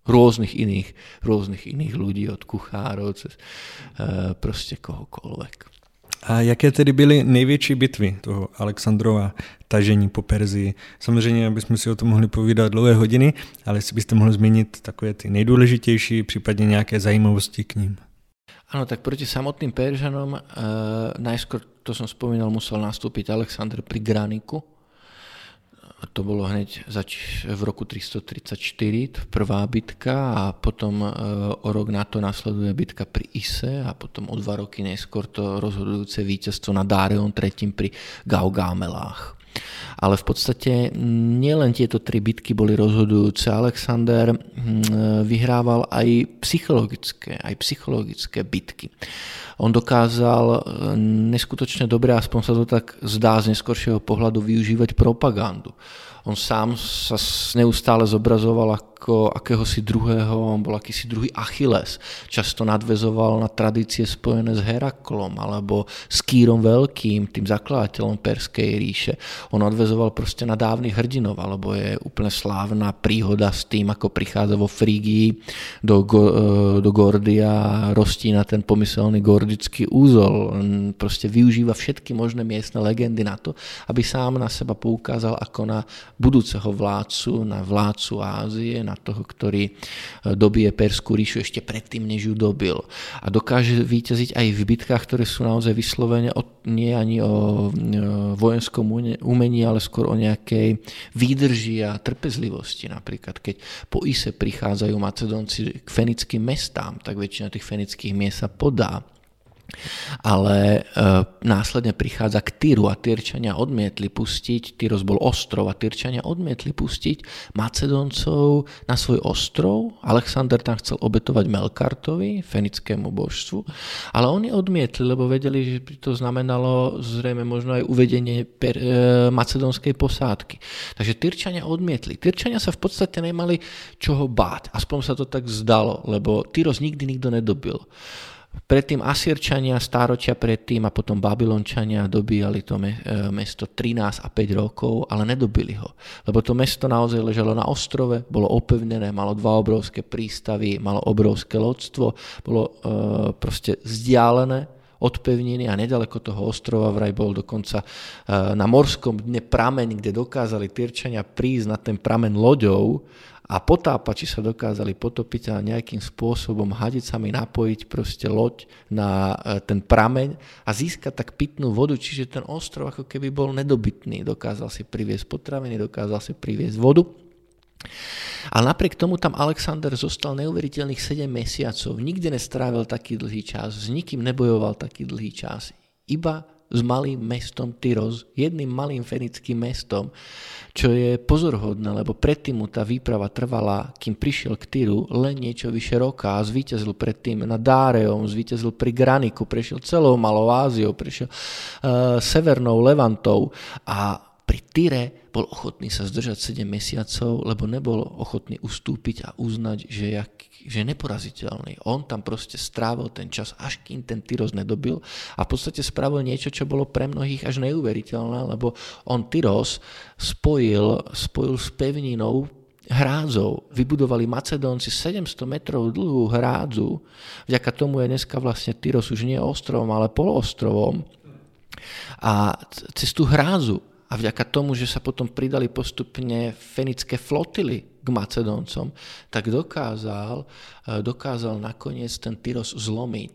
rôznych iných, rôznych iných ľudí, od kuchárov cez e, proste kohokoľvek.
A jaké tedy byly největší bitvy toho Alexandrova tažení po Perzii? Samozřejmě bychom si o tom mohli povídat dlouhé hodiny, ale jestli byste mohli zmínit takové ty nejdůležitější, případně nějaké zajímavosti k ním.
Áno, tak proti samotným Peržanom e, najskôr, to som spomínal, musel nastúpiť Alexander pri Graniku, to bolo hneď zač- v roku 334, prvá bitka a potom e, o rok na to nasleduje bitka pri Ise a potom o dva roky neskôr to rozhodujúce víťazstvo nad Dáreon III pri Gaugamelách. Ale v podstate nielen tieto tri bitky boli rozhodujúce. Alexander hm, vyhrával aj psychologické, aj psychologické bitky. On dokázal hm, neskutočne dobre, aspoň sa to tak zdá z neskoršieho pohľadu, využívať propagandu. On sám sa neustále zobrazoval ako akéhosi druhého, on bol akýsi druhý Achilles. Často nadvezoval na tradície spojené s Heraklom alebo s Kýrom Veľkým, tým zakladateľom Perskej ríše. On nadvezoval proste na dávnych hrdinov, alebo je úplne slávna príhoda s tým, ako prichádza vo Frígii do, e, do Gordia, roztína ten pomyselný gordický úzol. Proste využíva všetky možné miestne legendy na to, aby sám na seba poukázal ako na budúceho vládcu, na vládcu Ázie, na toho, ktorý e, dobije Perskú ríšu ešte predtým, než ju dobil. A dokáže vyťaziť aj v bitkách, ktoré sú naozaj vyslovene o, nie ani o e, vojenskom umení, ale skôr o nejakej výdrži a trpezlivosti. Napríklad, keď po Ise prichádzajú Macedónci k fenickým mestám, tak väčšina tých fenických miest sa podá ale e, následne prichádza k Tyru a Tyrčania odmietli pustiť, Tyros bol ostrov a Tyrčania odmietli pustiť Macedoncov na svoj ostrov. Alexander tam chcel obetovať Melkartovi, fenickému božstvu, ale oni odmietli, lebo vedeli, že by to znamenalo zrejme možno aj uvedenie per, e, macedónskej posádky. Takže Tyrčania odmietli. Tyrčania sa v podstate nemali čoho báť, aspoň sa to tak zdalo, lebo Tyros nikdy nikto nedobil. Predtým Asírčania, stáročia predtým a potom Babylončania dobíjali to e, mesto 13 a 5 rokov, ale nedobili ho. Lebo to mesto naozaj ležalo na ostrove, bolo opevnené, malo dva obrovské prístavy, malo obrovské lodstvo, bolo e, proste vzdialené od pevniny a nedaleko toho ostrova vraj bol dokonca e, na morskom dne prameň, kde dokázali Tyrčania prísť na ten prameň loďou a potápači sa dokázali potopiť a nejakým spôsobom hadicami napojiť proste loď na e, ten prameň a získať tak pitnú vodu, čiže ten ostrov ako keby bol nedobytný. Dokázal si priviesť potraviny, dokázal si priviesť vodu. Ale napriek tomu tam Alexander zostal neuveriteľných 7 mesiacov. Nikdy nestrávil taký dlhý čas, s nikým nebojoval taký dlhý čas. Iba s malým mestom Tyros, jedným malým fenickým mestom, čo je pozorhodné, lebo predtým mu tá výprava trvala, kým prišiel k Tyru, len niečo vyše roka a zvíťazil predtým na Dáreom, zvíťazil pri Graniku, prešiel celou Malou Áziou, prešiel uh, Severnou Levantou a pri Tyre bol ochotný sa zdržať 7 mesiacov, lebo nebol ochotný ustúpiť a uznať, že, jak, že je neporaziteľný. On tam proste strávil ten čas, až kým ten Tyros nedobil a v podstate spravil niečo, čo bolo pre mnohých až neuveriteľné, lebo on Tyros spojil, spojil s pevninou hrádzov. Vybudovali Macedónci 700 metrov dlhú hrádzu. Vďaka tomu je dneska vlastne Tyros už nie ostrovom, ale poloostrovom. A cez tú hrádzu a vďaka tomu, že sa potom pridali postupne fenické flotily k Macedóncom, tak dokázal, e, dokázal nakoniec ten Tyros zlomiť.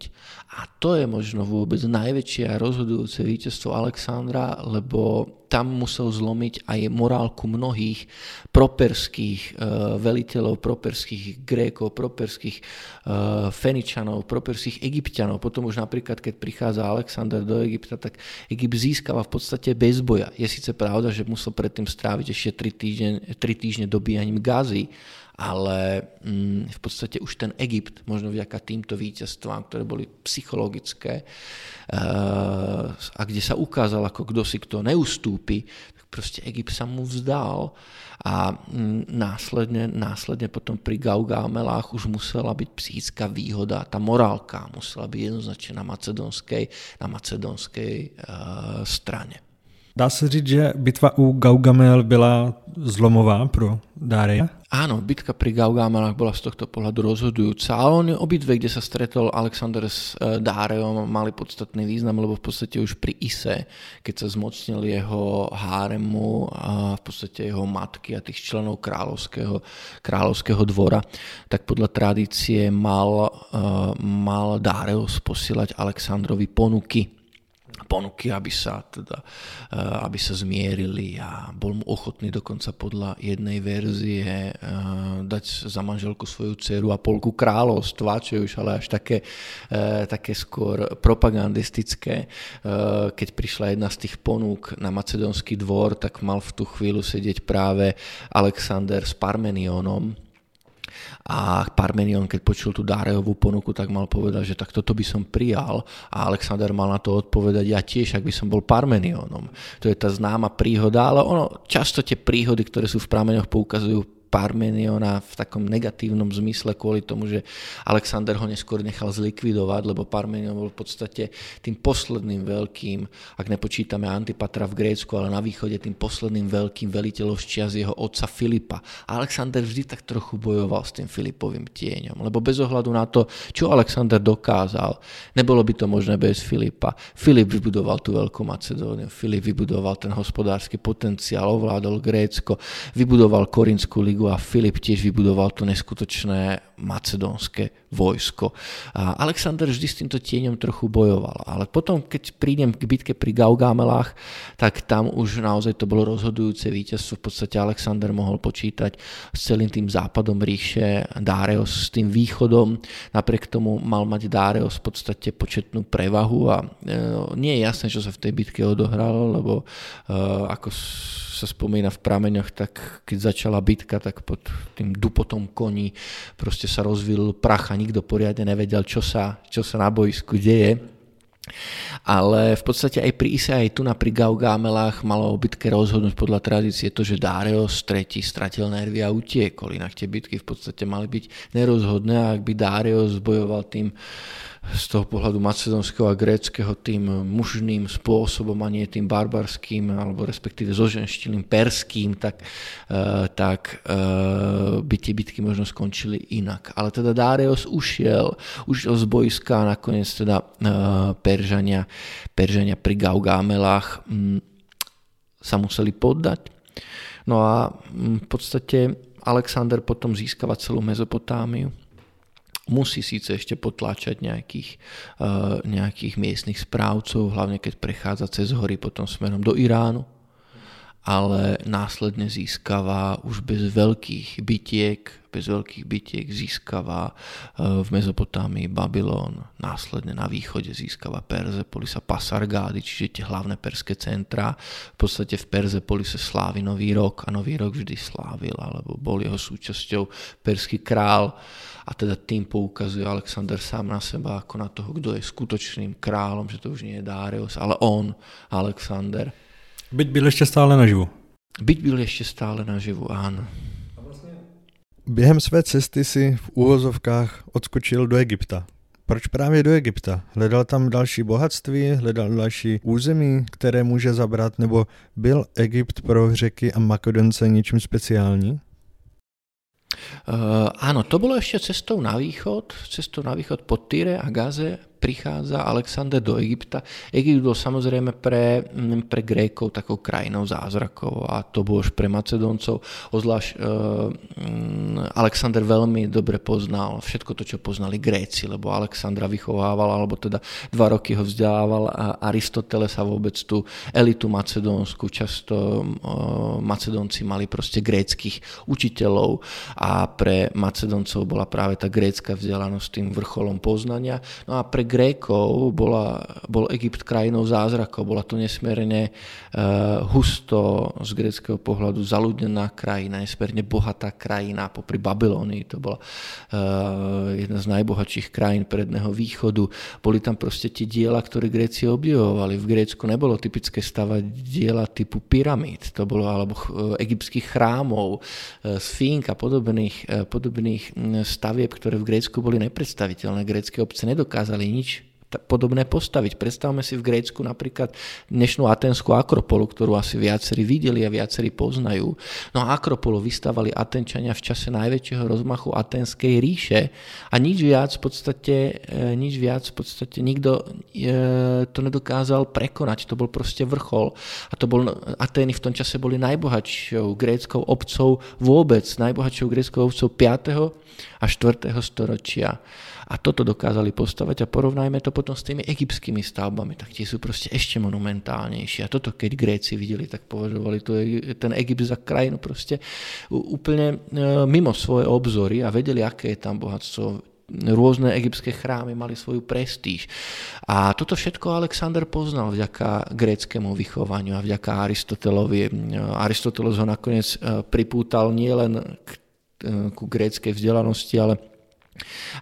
A to je možno vôbec najväčšie a rozhodujúce víťazstvo Alexandra, lebo tam musel zlomiť aj morálku mnohých properských uh, veliteľov, properských Grékov, properských uh, Feničanov, properských Egyptianov. Potom už napríklad, keď prichádza Alexander do Egypta, tak Egypt získava v podstate bez boja. Je síce pravda, že musel predtým stráviť ešte 3 týždne, 3 týždne dobíjaním Gazy, ale mm, v podstate už ten Egypt, možno vďaka týmto víťazstvám, ktoré boli psychologické uh, a kde sa ukázal, ako kto si kto neustúpi, tak proste Egypt sa mu vzdal a mm, následne, následne potom pri Gaugámelách už musela byť psychická výhoda, tá morálka musela byť jednoznačne na macedonskej, na macedonskej uh, strane.
Dá se říct, že bitva u Gaugamel byla zlomová pro Dáreja?
Áno, bitka pri Gaugamelách bola z tohto pohľadu rozhodujúca, ale oni obidve, kde sa stretol Alexander s e, Dárejom, mali podstatný význam, lebo v podstate už pri Ise, keď sa zmocnil jeho háremu a v podstate jeho matky a tých členov kráľovského, kráľovského dvora, tak podľa tradície mal, e, mal Dáreos posielať Alexandrovi ponuky ponuky, aby sa, teda, eh, aby sa zmierili a bol mu ochotný dokonca podľa jednej verzie eh, dať za manželku svoju dceru a polku kráľovstva, čo je už ale až také, eh, také skôr propagandistické. Keď prišla jedna z tých ponúk na macedónsky dvor, tak mal v tú chvíľu sedieť práve Alexander s Parmenionom, a Parmenion, keď počul tú Dárejovú ponuku, tak mal povedať, že tak toto by som prijal a Alexander mal na to odpovedať, ja tiež, ak by som bol Parmenionom. To je tá známa príhoda, ale ono, často tie príhody, ktoré sú v prameňoch, poukazujú Parmeniona v takom negatívnom zmysle kvôli tomu, že Alexander ho neskôr nechal zlikvidovať, lebo Parmenion bol v podstate tým posledným veľkým, ak nepočítame Antipatra v Grécku, ale na východe tým posledným veľkým veliteľom z jeho otca Filipa. A Alexander vždy tak trochu bojoval s tým Filipovým tieňom, lebo bez ohľadu na to, čo Alexander dokázal, nebolo by to možné bez Filipa. Filip vybudoval tú veľkú Macedóniu, Filip vybudoval ten hospodársky potenciál, ovládol Grécko, vybudoval Korinskú ligu a Filip tiež vybudoval to neskutočné macedónske vojsko. Alexander vždy s týmto tieňom trochu bojoval, ale potom, keď prídem k bitke pri Gaugamelách, tak tam už naozaj to bolo rozhodujúce víťazstvo. V podstate Alexander mohol počítať s celým tým západom ríše, Dáreos s tým východom. Napriek tomu mal mať Dáreos v podstate početnú prevahu a e, nie je jasné, čo sa v tej bitke odohralo, lebo e, ako sa spomína v prameňoch, tak keď začala bitka, tak pod tým dupotom koní proste sa rozvil prach a nikto poriadne nevedel, čo sa, čo sa na boisku deje. Ale v podstate aj pri Ise, aj tu na pri Gaugámelách malo o bitke rozhodnúť podľa tradície to, že Darius III stratil nervy a utiekol. Inak tie bitky v podstate mali byť nerozhodné a ak by Darius bojoval tým z toho pohľadu macedonského a gréckého tým mužným spôsobom a nie tým barbarským alebo respektíve zoženštilým perským, tak, uh, tak uh, by tie bitky možno skončili inak. Ale teda Darius ušiel, ušiel z boiska a nakoniec teda uh, Peržania, Peržania pri Gaugámelách um, sa museli poddať. No a um, v podstate Alexander potom získava celú Mezopotámiu musí síce ešte potláčať nejakých, uh, nejakých miestnych správcov, hlavne keď prechádza cez hory potom smerom do Iránu, ale následne získava už bez veľkých bitiek, bez veľkých bitiek získava uh, v Mezopotámii Babylon, následne na východe získava Perzepolis a Pasargády, čiže tie hlavné perské centrá. V podstate v Perzepolise slávi Nový rok a Nový rok vždy slávil, alebo bol jeho súčasťou perský král a teda tým poukazuje Alexander sám na seba ako na toho, kto je skutočným kráľom, že to už nie je Darius, ale on, Alexander.
Byť byl ještě stále naživu.
Byť byl ještě stále naživu, áno.
Během své cesty si v úvozovkách odskočil do Egypta. Proč právě do Egypta? Hledal tam další bohatství, hledal další území, které může zabrat, nebo byl Egypt pro řeky a Makedonce ničím speciální?
Uh, áno, to bolo ešte cestou na východ, cestou na východ po Tyre a Gaze prichádza Alexander do Egypta. Egypt bol samozrejme pre, mm, pre Grékov takou krajinou zázrakov a to bolo už pre Macedóncov. Ozvlášť uh, Alexander veľmi dobre poznal všetko to, čo poznali Gréci, lebo Alexandra vychovával, alebo teda dva roky ho vzdelával a Aristoteles a vôbec tú elitu macedónsku. Často uh, Macedónci mali proste gréckých učiteľov a pre Macedóncov bola práve tá grécka vzdelanosť tým vrcholom poznania. No a pre Grékov bola, bol Egypt krajinou zázrakov, bola to nesmierne uh, husto z gréckého pohľadu zaludnená krajina, nesmierne bohatá krajina popri Babylónii, to bola uh, jedna z najbohatších krajín predného východu. Boli tam proste tie diela, ktoré Gréci obdivovali. V Grécku nebolo typické stavať diela typu pyramíd, to bolo alebo uh, egyptských chrámov, sfink a podobných, podobných stavieb, ktoré v Grécku boli nepredstaviteľné. Grécké obce nedokázali nič podobné postaviť. Predstavme si v Grécku napríklad dnešnú atenskú Akropolu, ktorú asi viacerí videli a viacerí poznajú. No a Akropolu vystavali Atenčania v čase najväčšieho rozmachu Atenskej ríše a nič viac v podstate, e, nič viac v podstate nikto e, to nedokázal prekonať. To bol proste vrchol. A to bol, Atény v tom čase boli najbohatšou gréckou obcov vôbec, najbohatšou gréckou obcov 5. a 4. storočia a toto dokázali postavať a porovnajme to potom s tými egyptskými stavbami, tak tie sú proste ešte monumentálnejšie. A toto keď Gréci videli, tak považovali to, ten Egypt za krajinu proste úplne e, mimo svoje obzory a vedeli, aké je tam bohatstvo, rôzne egyptské chrámy mali svoju prestíž. A toto všetko Alexander poznal vďaka gréckému vychovaniu a vďaka Aristotelovi. Aristoteles ho nakoniec e, pripútal nielen k, e, ku gréckej vzdelanosti, ale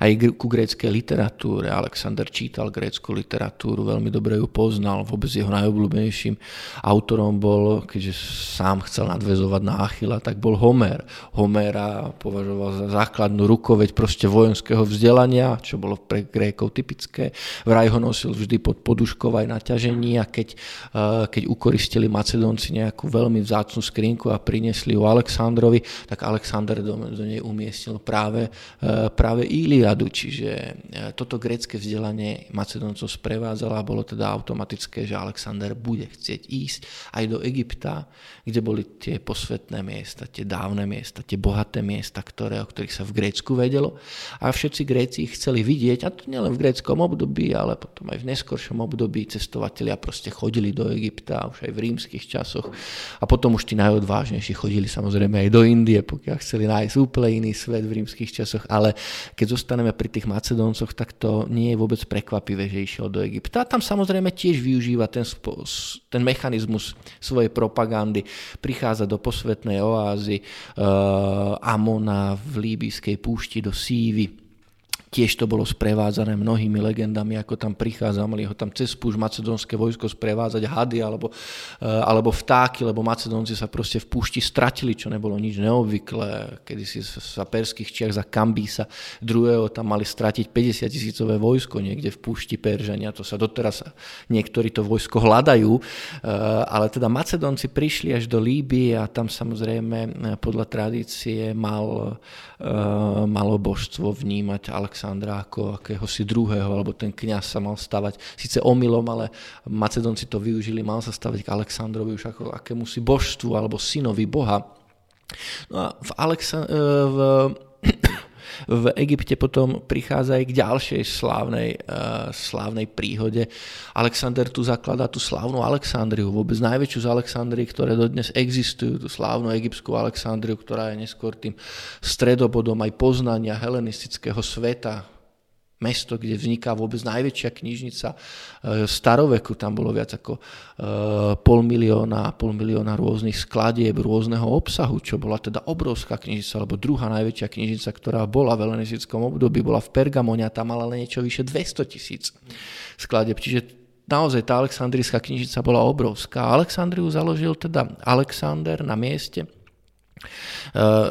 aj ku gréckej literatúre. Alexander čítal grécku literatúru, veľmi dobre ju poznal, vôbec jeho najobľúbenejším autorom bol, keďže sám chcel nadvezovať na Achila, tak bol Homer. Homera považoval za základnú rukoveď proste vojenského vzdelania, čo bolo pre Grékov typické. Vraj ho nosil vždy pod poduškou aj na ťažení a keď, eh, keď ukoristili Macedónci nejakú veľmi vzácnu skrinku a priniesli ju Alexandrovi, tak Alexander do, do nej umiestnil práve, eh, práve Iliadu, čiže e, toto grecké vzdelanie Macedoncov sprevádzalo a bolo teda automatické, že Alexander bude chcieť ísť aj do Egypta, kde boli tie posvetné miesta, tie dávne miesta, tie bohaté miesta, ktoré, o ktorých sa v Grécku vedelo. A všetci Gréci chceli vidieť, a to nielen v gréckom období, ale potom aj v neskoršom období cestovatelia proste chodili do Egypta, už aj v rímskych časoch. A potom už tí najodvážnejší chodili samozrejme aj do Indie, pokiaľ chceli nájsť úplne iný svet v rímskych časoch, ale keď zostaneme pri tých Macedóncoch, tak to nie je vôbec prekvapivé, že išiel do Egypta. A tam samozrejme tiež využíva ten, ten mechanizmus svojej propagandy. Prichádza do posvetnej oázy uh, Amona v líbyskej púšti do Sívy Tiež to bolo sprevádzané mnohými legendami, ako tam prichádza, mali ho tam cez púž macedónske vojsko sprevádzať hady alebo, eh, alebo vtáky, lebo Macedónci sa proste v púšti stratili, čo nebolo nič neobvyklé. Kedy si sa perských čiach za Kambísa druhého tam mali stratiť 50 tisícové vojsko niekde v púšti Peržania. To sa doteraz niektorí to vojsko hľadajú, eh, ale teda Macedónci prišli až do Líbie a tam samozrejme eh, podľa tradície mal, malo božstvo vnímať Alex Alexandra ako akéhosi druhého, alebo ten kňaz sa mal stavať síce omylom, ale Macedonci to využili, mal sa stavať k Alexandrovi už ako akému si božstvu alebo synovi Boha. No a v, Alexa- e, v v Egypte potom prichádza aj k ďalšej slávnej, uh, slávnej príhode. Alexander tu zakladá tú slávnu Alexandriu, vôbec najväčšiu z Alexandrií, ktoré dodnes existujú, tú slávnu egyptskú Alexandriu, ktorá je neskôr tým stredobodom aj poznania helenistického sveta, mesto, kde vzniká vôbec najväčšia knižnica e, staroveku. Tam bolo viac ako e, pol milióna, pol milióna rôznych skladieb, rôzneho obsahu, čo bola teda obrovská knižnica, alebo druhá najväčšia knižnica, ktorá bola v helenistickom období, bola v Pergamone a tam mala len niečo vyše 200 tisíc skladieb. Čiže naozaj tá Aleksandrijská knižnica bola obrovská. Alexandriu založil teda Alexander na mieste,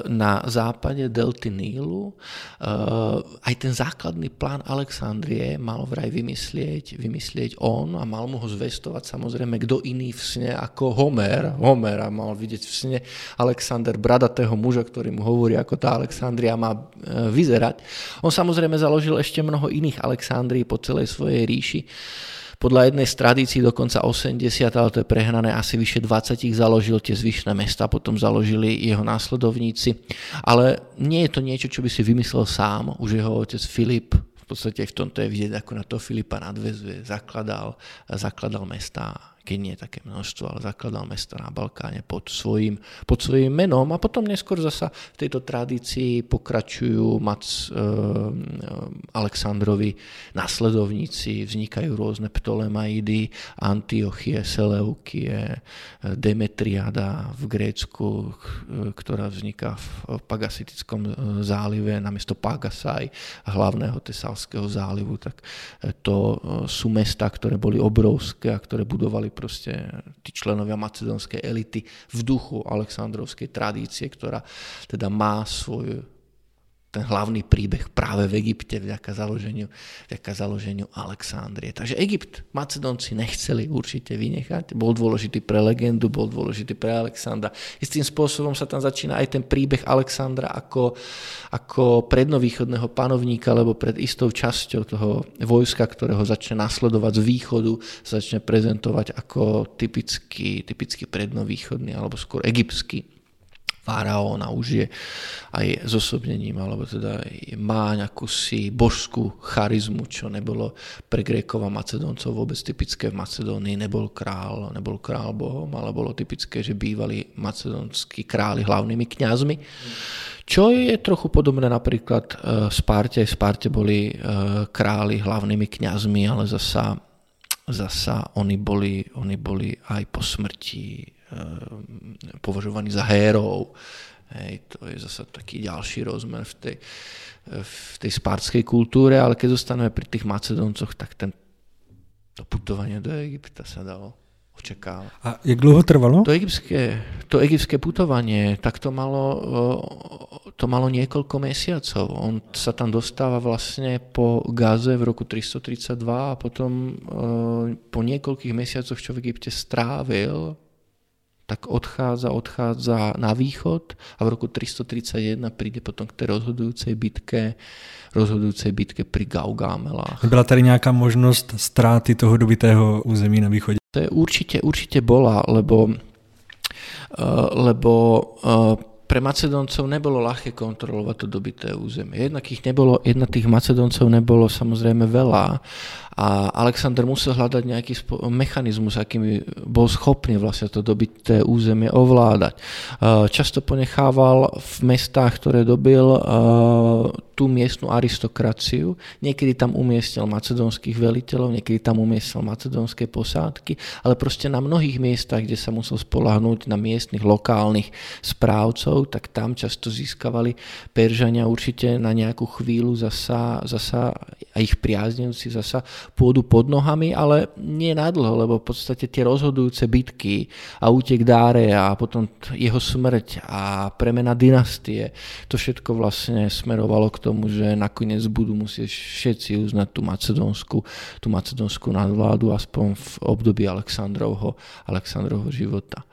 na západe delty Nílu. Eh, aj ten základný plán Alexandrie mal vraj vymyslieť, vymyslieť on a mal mu ho zvestovať samozrejme kto iný v sne ako Homer. Homer a mal vidieť v sne Alexander, bradatého muža, ktorý mu hovorí, ako tá Alexandria má eh, vyzerať. On samozrejme založil ešte mnoho iných Alexandrií po celej svojej ríši. Podľa jednej z tradícií dokonca 80, ale to je prehnané, asi vyše 20 ich založil, tie zvyšné mesta potom založili jeho následovníci. Ale nie je to niečo, čo by si vymyslel sám. Už jeho otec Filip v podstate v tomto je vidieť, ako na to Filipa nadvezuje, zakladal, zakladal mesta keď nie také množstvo, ale zakladal mesto na Balkáne pod svojím, pod svojím menom. A potom neskôr zasa v tejto tradícii pokračujú Mac e, Aleksandrovi nasledovníci, vznikajú rôzne Ptolemaidy, Antiochie, Seleukie, Demetriada v Grécku, ktorá vzniká v Pagasitickom zálive namiesto Pagasaj, hlavného Tesalského zálivu, tak to sú mesta, ktoré boli obrovské a ktoré budovali proste tí členovia macedónskej elity v duchu Aleksandrovskej tradície, ktorá teda má svoju ten hlavný príbeh práve v Egypte vďaka založeniu, vďaka založeniu Alexandrie. Takže Egypt Macedónci nechceli určite vynechať, bol dôležitý pre legendu, bol dôležitý pre Alexandra. Istým spôsobom sa tam začína aj ten príbeh Alexandra ako, ako prednovýchodného panovníka, lebo pred istou časťou toho vojska, ktorého začne nasledovať z východu, začne prezentovať ako typický, typický prednovýchodný alebo skôr egyptský faraón a už je aj zosobnením, alebo teda má nejakú si božskú charizmu, čo nebolo pre Grékov a Macedóncov vôbec typické v Macedónii. Nebol král, nebol král bohom, ale bolo typické, že bývali macedónsky králi hlavnými kňazmi. Čo je trochu podobné napríklad e, Sparte. V Sparte boli e, králi hlavnými kňazmi, ale zasa, zasa oni, boli, oni boli aj po smrti považovaní za hérov. Hej, to je zase taký ďalší rozmer v tej, v tej spárskej kultúre, ale keď zostaneme pri tých Macedóncoch, tak ten, to putovanie do Egypta sa dalo očakávať.
A jak dlho trvalo?
To egyptské, to egyptské putovanie, tak to malo, to malo niekoľko mesiacov. On sa tam dostáva vlastne po Gaze v roku 332 a potom po niekoľkých mesiacoch, čo v Egypte strávil, tak odchádza, odchádza na východ a v roku 331 príde potom k tej rozhodujúcej bitke, rozhodujúcej bitke pri Gaugamelách.
Byla tady nejaká možnosť stráty toho dobitého území na východe?
To je určite, určite bola, lebo, uh, lebo uh, pre Macedóncov nebolo ľahké kontrolovať to dobité územie. Jednak ich nebolo, jedna tých Macedóncov nebolo samozrejme veľa a Alexander musel hľadať nejaký mechanizmus, akým bol schopný vlastne to dobité územie ovládať. Často ponechával v mestách, ktoré dobil tú miestnu aristokraciu. Niekedy tam umiestnil macedónskych veliteľov, niekedy tam umiestnil macedónske posádky, ale proste na mnohých miestach, kde sa musel spolahnúť na miestnych lokálnych správcov, tak tam často získavali Peržania určite na nejakú chvíľu zasa, zasa a ich priaznivci zasa pôdu pod nohami, ale nie nadlho, lebo v podstate tie rozhodujúce bitky a útek Dáre a potom jeho smrť a premena dynastie, to všetko vlastne smerovalo k tomu, že nakoniec budú musieť všetci uznať tú macedónsku, tú macedónsku nadvládu aspoň v období Aleksandrovho, Aleksandrovho života.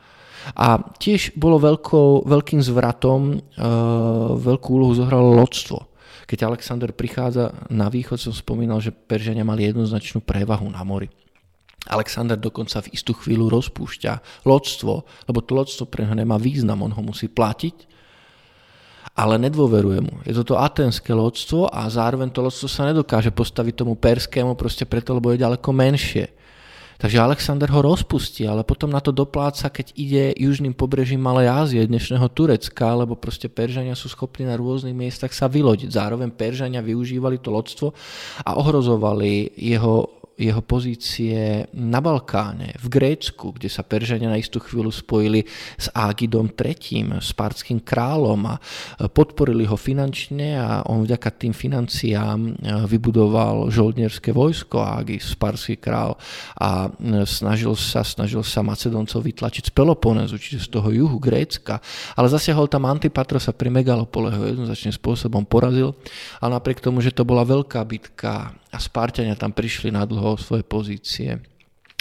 A tiež bolo veľkou, veľkým zvratom, e, veľkú úlohu zohralo lodstvo. Keď Alexander prichádza na východ, som spomínal, že Peržania mali jednoznačnú prevahu na mori. Alexander dokonca v istú chvíľu rozpúšťa lodstvo, lebo to lodstvo pre neho nemá význam, on ho musí platiť ale nedôveruje mu. Je toto atenské lodstvo a zároveň to lodstvo sa nedokáže postaviť tomu perskému proste preto, lebo je ďaleko menšie. Takže Alexander ho rozpustí, ale potom na to dopláca, keď ide južným pobrežím Malej Ázie, dnešného Turecka, lebo proste Peržania sú schopní na rôznych miestach sa vylodiť. Zároveň Peržania využívali to lodstvo a ohrozovali jeho jeho pozície na Balkáne, v Grécku, kde sa Peržania na istú chvíľu spojili s Ágidom III, s párským kráľom a podporili ho finančne a on vďaka tým financiám vybudoval žoldnierské vojsko Ágis, párský král a snažil sa, snažil sa Macedoncov vytlačiť z Peloponezu, čiže z toho juhu Grécka, ale zasiahol tam Antipatrosa pri Megalopole, ho jednoznačným spôsobom porazil, ale napriek tomu, že to bola veľká bitka a Spartania tam prišli na dlho svoje pozície,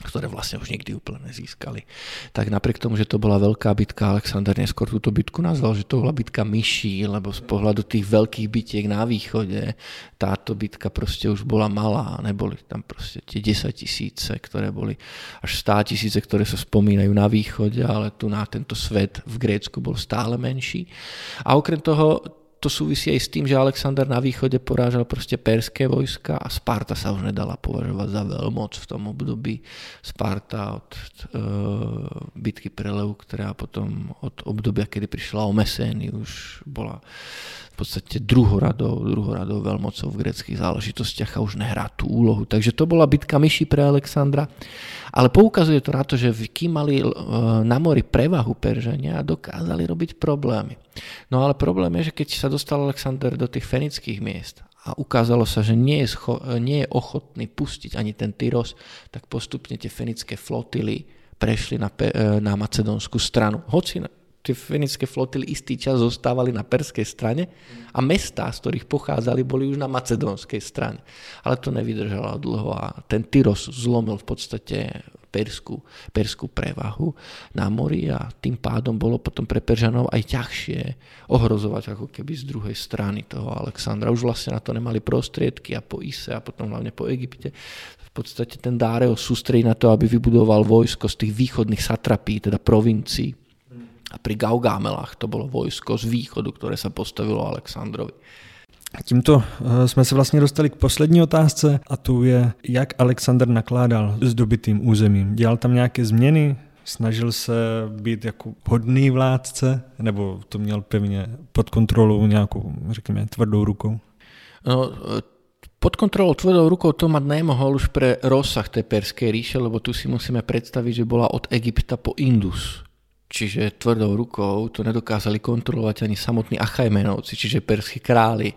ktoré vlastne už nikdy úplne nezískali. Tak napriek tomu, že to bola veľká bitka, Alexander neskôr túto bitku nazval, že to bola bitka myší, lebo z pohľadu tých veľkých bitiek na východe táto bitka proste už bola malá, neboli tam proste tie 10 tisíce, ktoré boli až 100 tisíce, ktoré sa spomínajú na východe, ale tu na tento svet v Grécku bol stále menší. A okrem toho to súvisí aj s tým, že Alexander na východe porážal proste perské vojska a Sparta sa už nedala považovať za veľmoc v tom období. Sparta od e, bitky Prelev, ktorá potom od obdobia, kedy prišla o Mesény, už bola v podstate druhoradou, druhoradou veľmocou v greckých záležitostiach a už nehrá tú úlohu. Takže to bola bitka myši pre Alexandra. Ale poukazuje to na to, že kým mali e, na mori prevahu Peržania, dokázali robiť problémy. No ale problém je, že keď sa dostal Alexander do tých fenických miest a ukázalo sa, že nie je, scho- nie je ochotný pustiť ani ten Tyros, tak postupne tie fenické flotily prešli na, pe- e, na macedónsku stranu. Hoci tie fenické flotily istý čas zostávali na perskej strane a mestá, z ktorých pochádzali, boli už na macedónskej strane. Ale to nevydržalo dlho a ten Tyros zlomil v podstate perskú, perskú prevahu na mori a tým pádom bolo potom pre Peržanov aj ťažšie ohrozovať ako keby z druhej strany toho Alexandra. Už vlastne na to nemali prostriedky a po Ise a potom hlavne po Egypte v podstate ten Dáreo sústredí na to, aby vybudoval vojsko z tých východných satrapí, teda provincií a pri Gaugámelách to bylo vojsko z východu, které se postavilo Alexandrovi.
Tímto eh, jsme se vlastně dostali k poslední otázce a tu je, jak Alexander nakládal s dobitým územím. Dělal tam nějaké změny? Snažil se být jako hodný vládce? Nebo to měl pevně pod kontrolou nějakou, řekněme, tvrdou rukou?
No, eh, pod kontrolou tvrdou rukou to mať nemohol už pre rozsah tej Perskej ríše, lebo tu si musíme predstaviť, že bola od Egypta po Indus čiže tvrdou rukou to nedokázali kontrolovať ani samotní Achajmenovci, čiže perskí králi.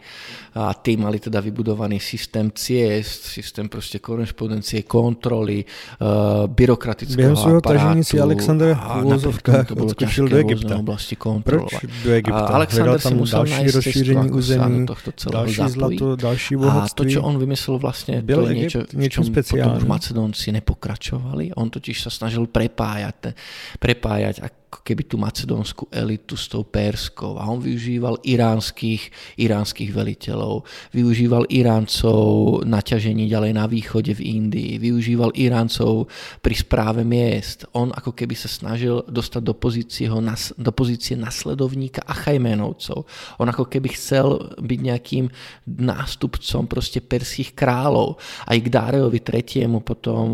A tí mali teda vybudovaný systém ciest, systém proste korešpondencie, kontroly, uh, byrokratického Během svojho tažení
si Alexander v úvozovkách odskočil do Egypta.
oblasti kontrolovať.
Proč do Egypta? A
Alexander musel nájsť rozšíření území,
další zlato, další bohatství.
A to, čo on vymyslel vlastne,
Byl
to je niečo,
niečo čom potom
už Macedónci nepokračovali. On totiž sa snažil prepájať, prepájať ako keby tú macedónsku elitu s tou perskou a on využíval iránskych, iránskych veliteľov, využíval Iráncov na ťažení ďalej na východe v Indii, využíval Iráncov pri správe miest. On ako keby sa snažil dostať do pozície, do pozície nasledovníka Achajménovcov. On ako keby chcel byť nejakým nástupcom proste perských kráľov. Aj k Dáreovi III. potom,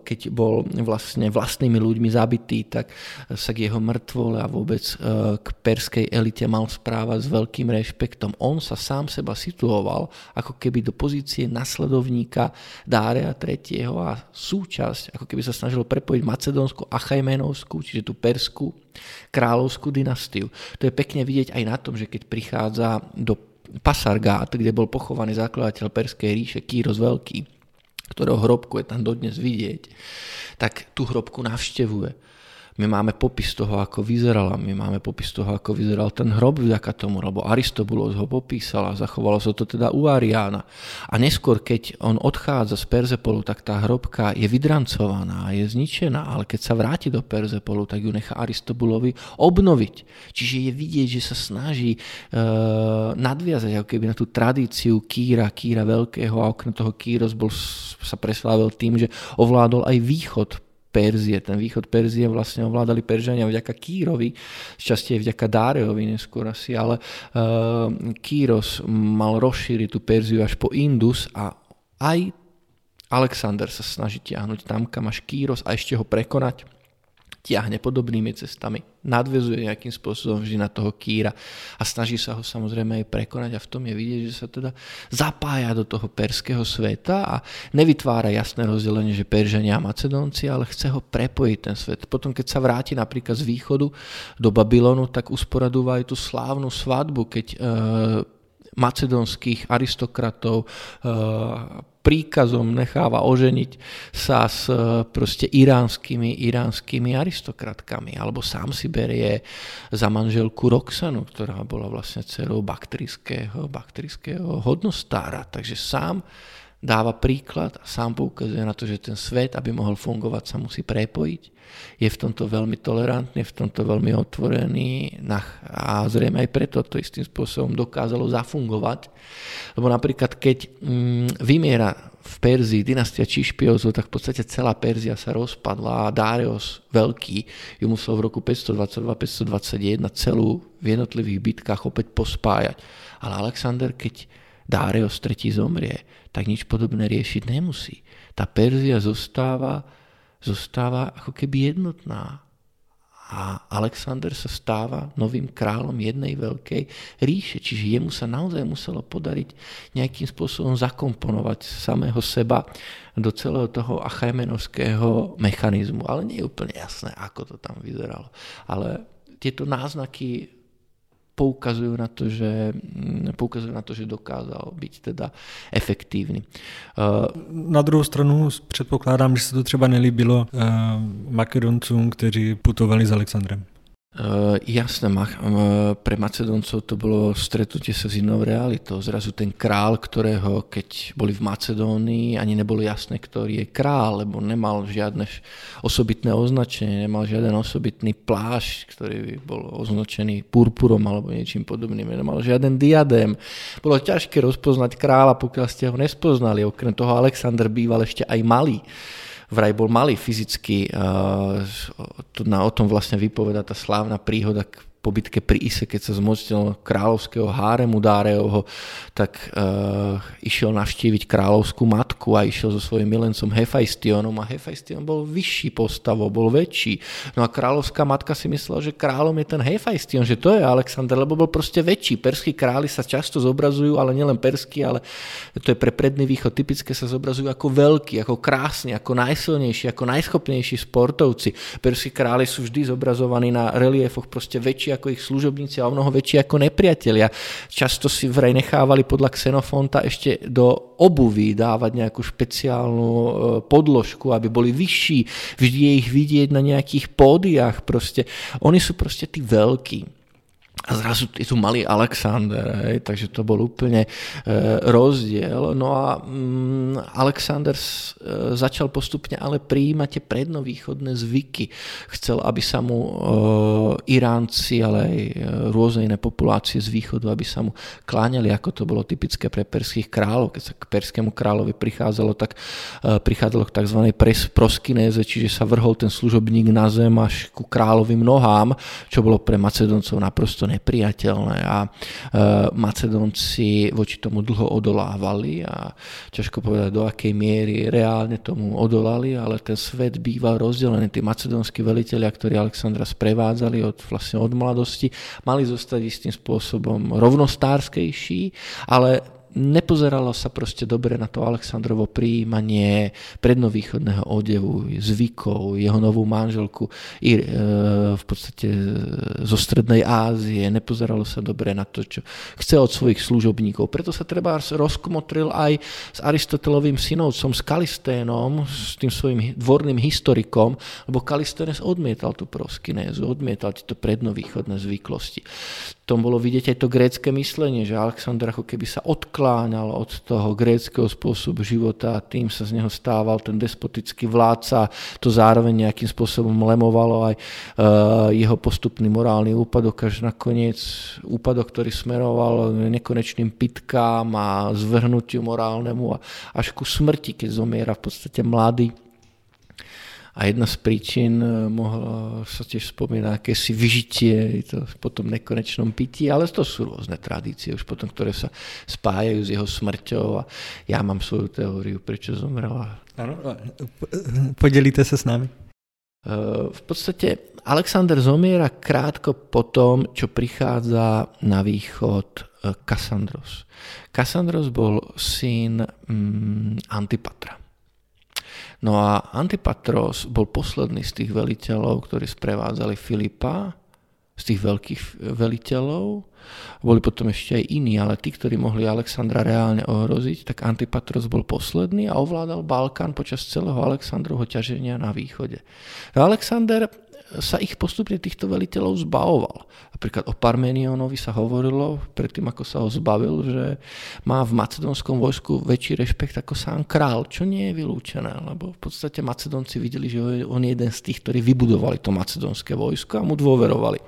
keď bol vlastne vlastnými ľuďmi zabitý, tak sa sa jeho mŕtvole a vôbec e, k perskej elite mal správať s veľkým rešpektom. On sa sám seba situoval ako keby do pozície nasledovníka Dárea III. a súčasť, ako keby sa snažil prepojiť Macedónsku a Chajmenovskú, čiže tú perskú kráľovskú dynastiu. To je pekne vidieť aj na tom, že keď prichádza do Pasargát, kde bol pochovaný zakladateľ Perskej ríše Kýros Veľký, ktorého hrobku je tam dodnes vidieť, tak tú hrobku navštevuje my máme popis toho, ako vyzerala, my máme popis toho, ako vyzeral ten hrob vďaka tomu, lebo Aristobulos ho popísal a zachovalo sa to teda u Ariána. A neskôr, keď on odchádza z Perzepolu, tak tá hrobka je vydrancovaná, je zničená, ale keď sa vráti do Perzepolu, tak ju nechá Aristobulovi obnoviť. Čiže je vidieť, že sa snaží e, nadviazať ako keby na tú tradíciu Kýra, Kýra Veľkého a okrem toho Kýros bol, sa preslávil tým, že ovládol aj východ Perzie. Ten východ Perzie vlastne ovládali Peržania vďaka Kýrovi, šťastie vďaka Dáreovi neskôr asi, ale uh, Kýros mal rozšíriť tú Perziu až po Indus a aj Alexander sa snaží tiahnuť tam, kam až Kýros a ešte ho prekonať tiahne podobnými cestami, nadvezuje nejakým spôsobom vždy na toho kýra a snaží sa ho samozrejme aj prekonať a v tom je vidieť, že sa teda zapája do toho perského sveta a nevytvára jasné rozdelenie, že Peržania a Macedónci, ale chce ho prepojiť ten svet. Potom, keď sa vráti napríklad z východu do Babylonu, tak usporadúva aj tú slávnu svadbu, keď e, macedónskych aristokratov e, príkazom necháva oženiť sa s e, proste iránskymi, iránskymi aristokratkami. Alebo sám si berie za manželku Roxanu, ktorá bola vlastne dcerou baktrijského, baktrijského hodnostára. Takže sám dáva príklad a sám poukazuje na to, že ten svet, aby mohol fungovať, sa musí prepojiť. Je v tomto veľmi tolerantný, v tomto veľmi otvorený a zrejme aj preto to istým spôsobom dokázalo zafungovať. Lebo napríklad, keď mm, vymiera v Perzii dynastia Čišpiozov, tak v podstate celá Perzia sa rozpadla a Darius Veľký ju musel v roku 522-521 celú v jednotlivých bitkách opäť pospájať. Ale Alexander, keď Darius III zomrie, tak nič podobné riešiť nemusí. Tá Perzia zostáva, zostáva ako keby jednotná. A Alexander sa stáva novým kráľom jednej veľkej ríše. Čiže jemu sa naozaj muselo podariť nejakým spôsobom zakomponovať samého seba do celého toho achajmenovského mechanizmu. Ale nie je úplne jasné, ako to tam vyzeralo. Ale tieto náznaky poukazujú na to, že, mm, poukazujú na to, že dokázal byť teda efektívny.
Na druhou stranu předpokládám, že se to třeba nelíbilo uh, Makedoncům, kteří putovali s Alexandrem.
Uh, jasné, uh, pre Macedoncov to bolo stretnutie sa s inou realitou. Zrazu ten král, ktorého keď boli v Macedónii, ani nebolo jasné, ktorý je král, lebo nemal žiadne osobitné označenie, nemal žiaden osobitný plášť, ktorý by bol označený purpurom alebo niečím podobným, nemal žiaden diadém. Bolo ťažké rozpoznať kráľa, pokiaľ ste ho nespoznali. Okrem toho Alexander býval ešte aj malý vraj bol malý fyzicky. Tu na, o tom vlastne vypoveda tá slávna príhoda po bitke pri Ise, keď sa zmocnil kráľovského háremu Dárejovho, tak uh, išiel navštíviť kráľovskú matku a išiel so svojím milencom Hefajstionom a Hefajstion bol vyšší postavou, bol väčší. No a kráľovská matka si myslela, že kráľom je ten Hefajstion, že to je Alexander, lebo bol proste väčší. Perskí králi sa často zobrazujú, ale nielen perskí, ale to je pre predný východ typické, sa zobrazujú ako veľkí, ako krásni, ako najsilnejší, ako najschopnejší sportovci. Perskí králi sú vždy zobrazovaní na reliefoch proste väčší ako ich služobníci a o mnoho väčší ako nepriatelia. Často si vraj nechávali podľa Xenofonta ešte do obuví dávať nejakú špeciálnu e, podložku, aby boli vyšší. Vždy je ich vidieť na nejakých pódiách. Proste. Oni sú proste tí veľkí. A zrazu je tu malý Alexander, hej, takže to bol úplne e, rozdiel. No a mm, Alexander s, e, začal postupne ale prijímať tie prednovýchodné zvyky. Chcel, aby sa mu e, Iránci, ale aj e, rôzne iné populácie z východu, aby sa mu kláňali, ako to bolo typické pre perských kráľov. Keď sa k perskému kráľovi prichádzalo, tak e, prichádzalo k tzv. Pres, proskinéze, čiže sa vrhol ten služobník na zem až ku kráľovým nohám, čo bolo pre Macedoncov naprosto nepriateľné a e, Macedónci voči tomu dlho odolávali a ťažko povedať do akej miery reálne tomu odolali, ale ten svet býval rozdelený. Tí macedónsky veliteľia, ktorí Alexandra sprevádzali od, vlastne od mladosti, mali zostať istým spôsobom rovnostárskejší, ale nepozeralo sa proste dobre na to Aleksandrovo príjmanie prednovýchodného odevu, zvykov, jeho novú manželku i, e, v podstate zo Strednej Ázie, nepozeralo sa dobre na to, čo chce od svojich služobníkov. Preto sa treba rozkomotril aj s Aristotelovým synovcom, s Kalisténom, s tým svojim dvorným historikom, lebo Kalisténes odmietal tú proskinézu, odmietal tieto prednovýchodné zvyklosti tom bolo vidieť aj to grécke myslenie, že Alexander ako keby sa odkláňal od toho gréckého spôsobu života a tým sa z neho stával ten despotický vládca. To zároveň nejakým spôsobom lemovalo aj uh, jeho postupný morálny úpadok, až nakoniec úpadok, ktorý smeroval nekonečným pitkám a zvrhnutiu morálnemu a až ku smrti, keď zomiera v podstate mladý a jedna z príčin eh, mohla sa tiež spomínať akési vyžitie to po tom nekonečnom pití, ale to sú rôzne tradície už potom, ktoré sa spájajú s jeho smrťou a ja mám svoju teóriu, prečo zomrela.
Ano, podelíte sa s nami?
v podstate Alexander zomiera krátko po tom, čo prichádza na východ Kassandros. Kassandros bol syn mm, Antipatra. No a Antipatros bol posledný z tých veliteľov, ktorí sprevádzali Filipa, z tých veľkých veliteľov. Boli potom ešte aj iní, ale tí, ktorí mohli Alexandra reálne ohroziť, tak Antipatros bol posledný a ovládal Balkán počas celého Alexandrovho ťaženia na východe. Alexander sa ich postupne týchto veliteľov zbavoval. Napríklad o Parmenionovi sa hovorilo, predtým ako sa ho zbavil, že má v macedónskom vojsku väčší rešpekt ako sám král, čo nie je vylúčené, lebo v podstate Macedónci videli, že on je jeden z tých, ktorí vybudovali to macedónske vojsko a mu dôverovali.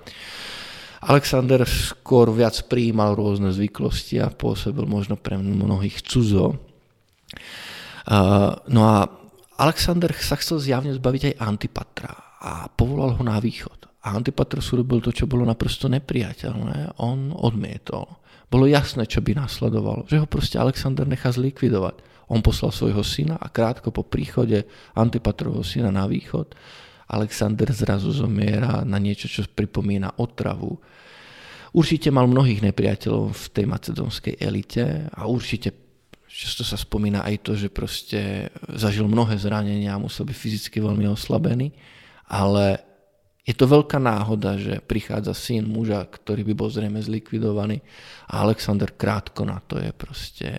Alexander skôr viac prijímal rôzne zvyklosti a pôsobil možno pre mnohých cudzo. no a Alexander sa chcel zjavne zbaviť aj Antipatra a povolal ho na východ. A Antipatros urobil to, čo bolo naprosto nepriateľné. On odmietol. Bolo jasné, čo by nasledovalo. Že ho proste Alexander nechá zlikvidovať. On poslal svojho syna a krátko po príchode Antipatrovho syna na východ Alexander zrazu zomiera na niečo, čo pripomína otravu. Určite mal mnohých nepriateľov v tej macedónskej elite a určite často sa spomína aj to, že proste zažil mnohé zranenia a musel byť fyzicky veľmi oslabený ale je to veľká náhoda, že prichádza syn muža, ktorý by bol zrejme zlikvidovaný a Alexander krátko na to je proste,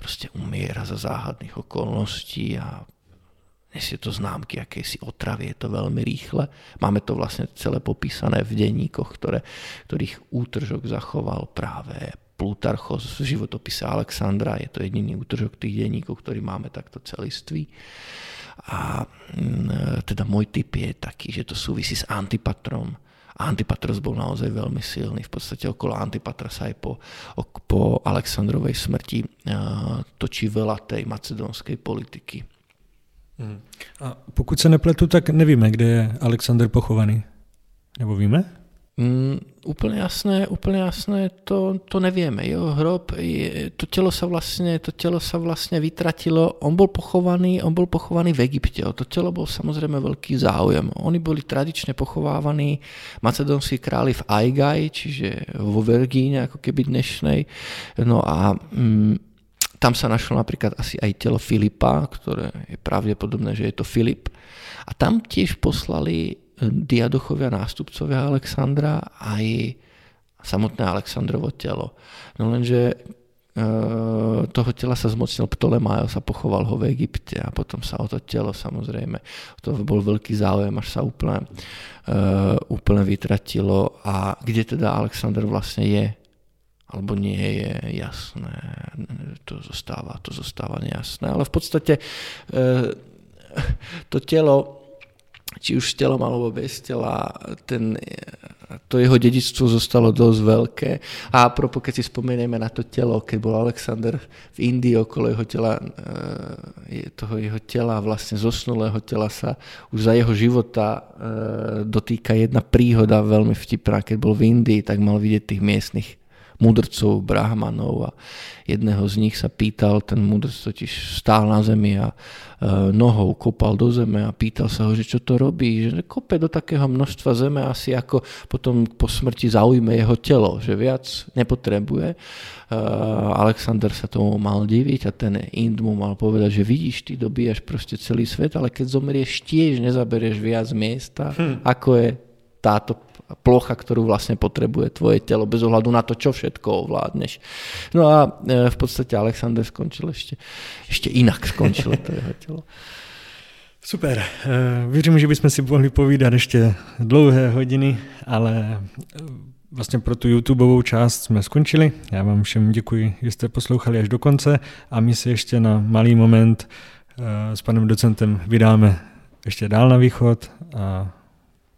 proste umiera za záhadných okolností a nesie to známky akejsi otravy, je to veľmi rýchle. Máme to vlastne celé popísané v denníkoch, ktoré, ktorých útržok zachoval práve Plutarchos v životopise Alexandra. Je to jediný útržok tých denníkov, ktorý máme takto celistvý. A mm, teda môj typ je taký, že to súvisí s Antipatrom. Antipatros bol naozaj veľmi silný. V podstate okolo Antipatra aj po, po Aleksandrovej smrti uh, točí veľa tej macedónskej politiky.
Hmm. A pokud se nepletu, tak nevíme, kde je Alexander pochovaný. Nebo víme?
Mm, úplne jasné, úplne jasné to, to nevieme. Jeho hrob, to, telo sa vlastne, to telo sa vlastne vytratilo. On bol pochovaný, on bol pochovaný v Egypte. O to telo bol samozrejme veľký záujem. Oni boli tradične pochovávaní macedónsky králi v Aigaj, čiže vo Vergíne, ako keby dnešnej. No a mm, tam sa našlo napríklad asi aj telo Filipa, ktoré je pravdepodobné, že je to Filip. A tam tiež poslali diadochovia nástupcovia Alexandra aj samotné Alexandrovo telo. No lenže e, toho tela sa zmocnil Ptolemajos sa pochoval ho v Egypte a potom sa o to telo samozrejme, to bol veľký záujem, až sa úplne, uh, úplne vytratilo. A kde teda Alexander vlastne je? Alebo nie je jasné, to zostáva, to zostáva nejasné, ale v podstate uh, to telo či už s telom alebo bez tela, ten, to jeho dedičstvo zostalo dosť veľké. A propos, keď si spomenieme na to telo, keď bol Alexander v Indii okolo jeho tela, eh, toho jeho tela, vlastne zosnulého tela sa už za jeho života eh, dotýka jedna príhoda veľmi vtipná. Keď bol v Indii, tak mal vidieť tých miestnych mudrcov, brahmanov a jedného z nich sa pýtal, ten mudrc totiž stál na zemi a e, nohou kopal do zeme a pýtal sa ho, že čo to robí, že kope do takého množstva zeme asi ako potom po smrti zaujme jeho telo, že viac nepotrebuje. E, Alexander sa tomu mal diviť a ten Ind mu mal povedať, že vidíš, ty dobíjaš proste celý svet, ale keď zomrieš tiež nezaberieš viac miesta, hm. ako je táto plocha, ktorú vlastne potrebuje tvoje telo, bez ohľadu na to, čo všetko ovládneš. No a e, v podstate Alexander skončil ešte, ešte inak skončilo to jeho telo.
Super. E, věřím, že bychom si mohli povídat ještě dlouhé hodiny, ale e, vlastně pro tu YouTubeovou část jsme skončili. Já vám všem děkuji, že jste poslouchali až do konce a my si ještě na malý moment s panem docentem vydáme ještě dál na východ a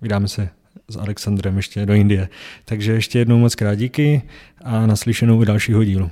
vydáme se s Alexandrem ještě do Indie. Takže ještě jednou moc krát díky a naslyšenou u dalšího dílu.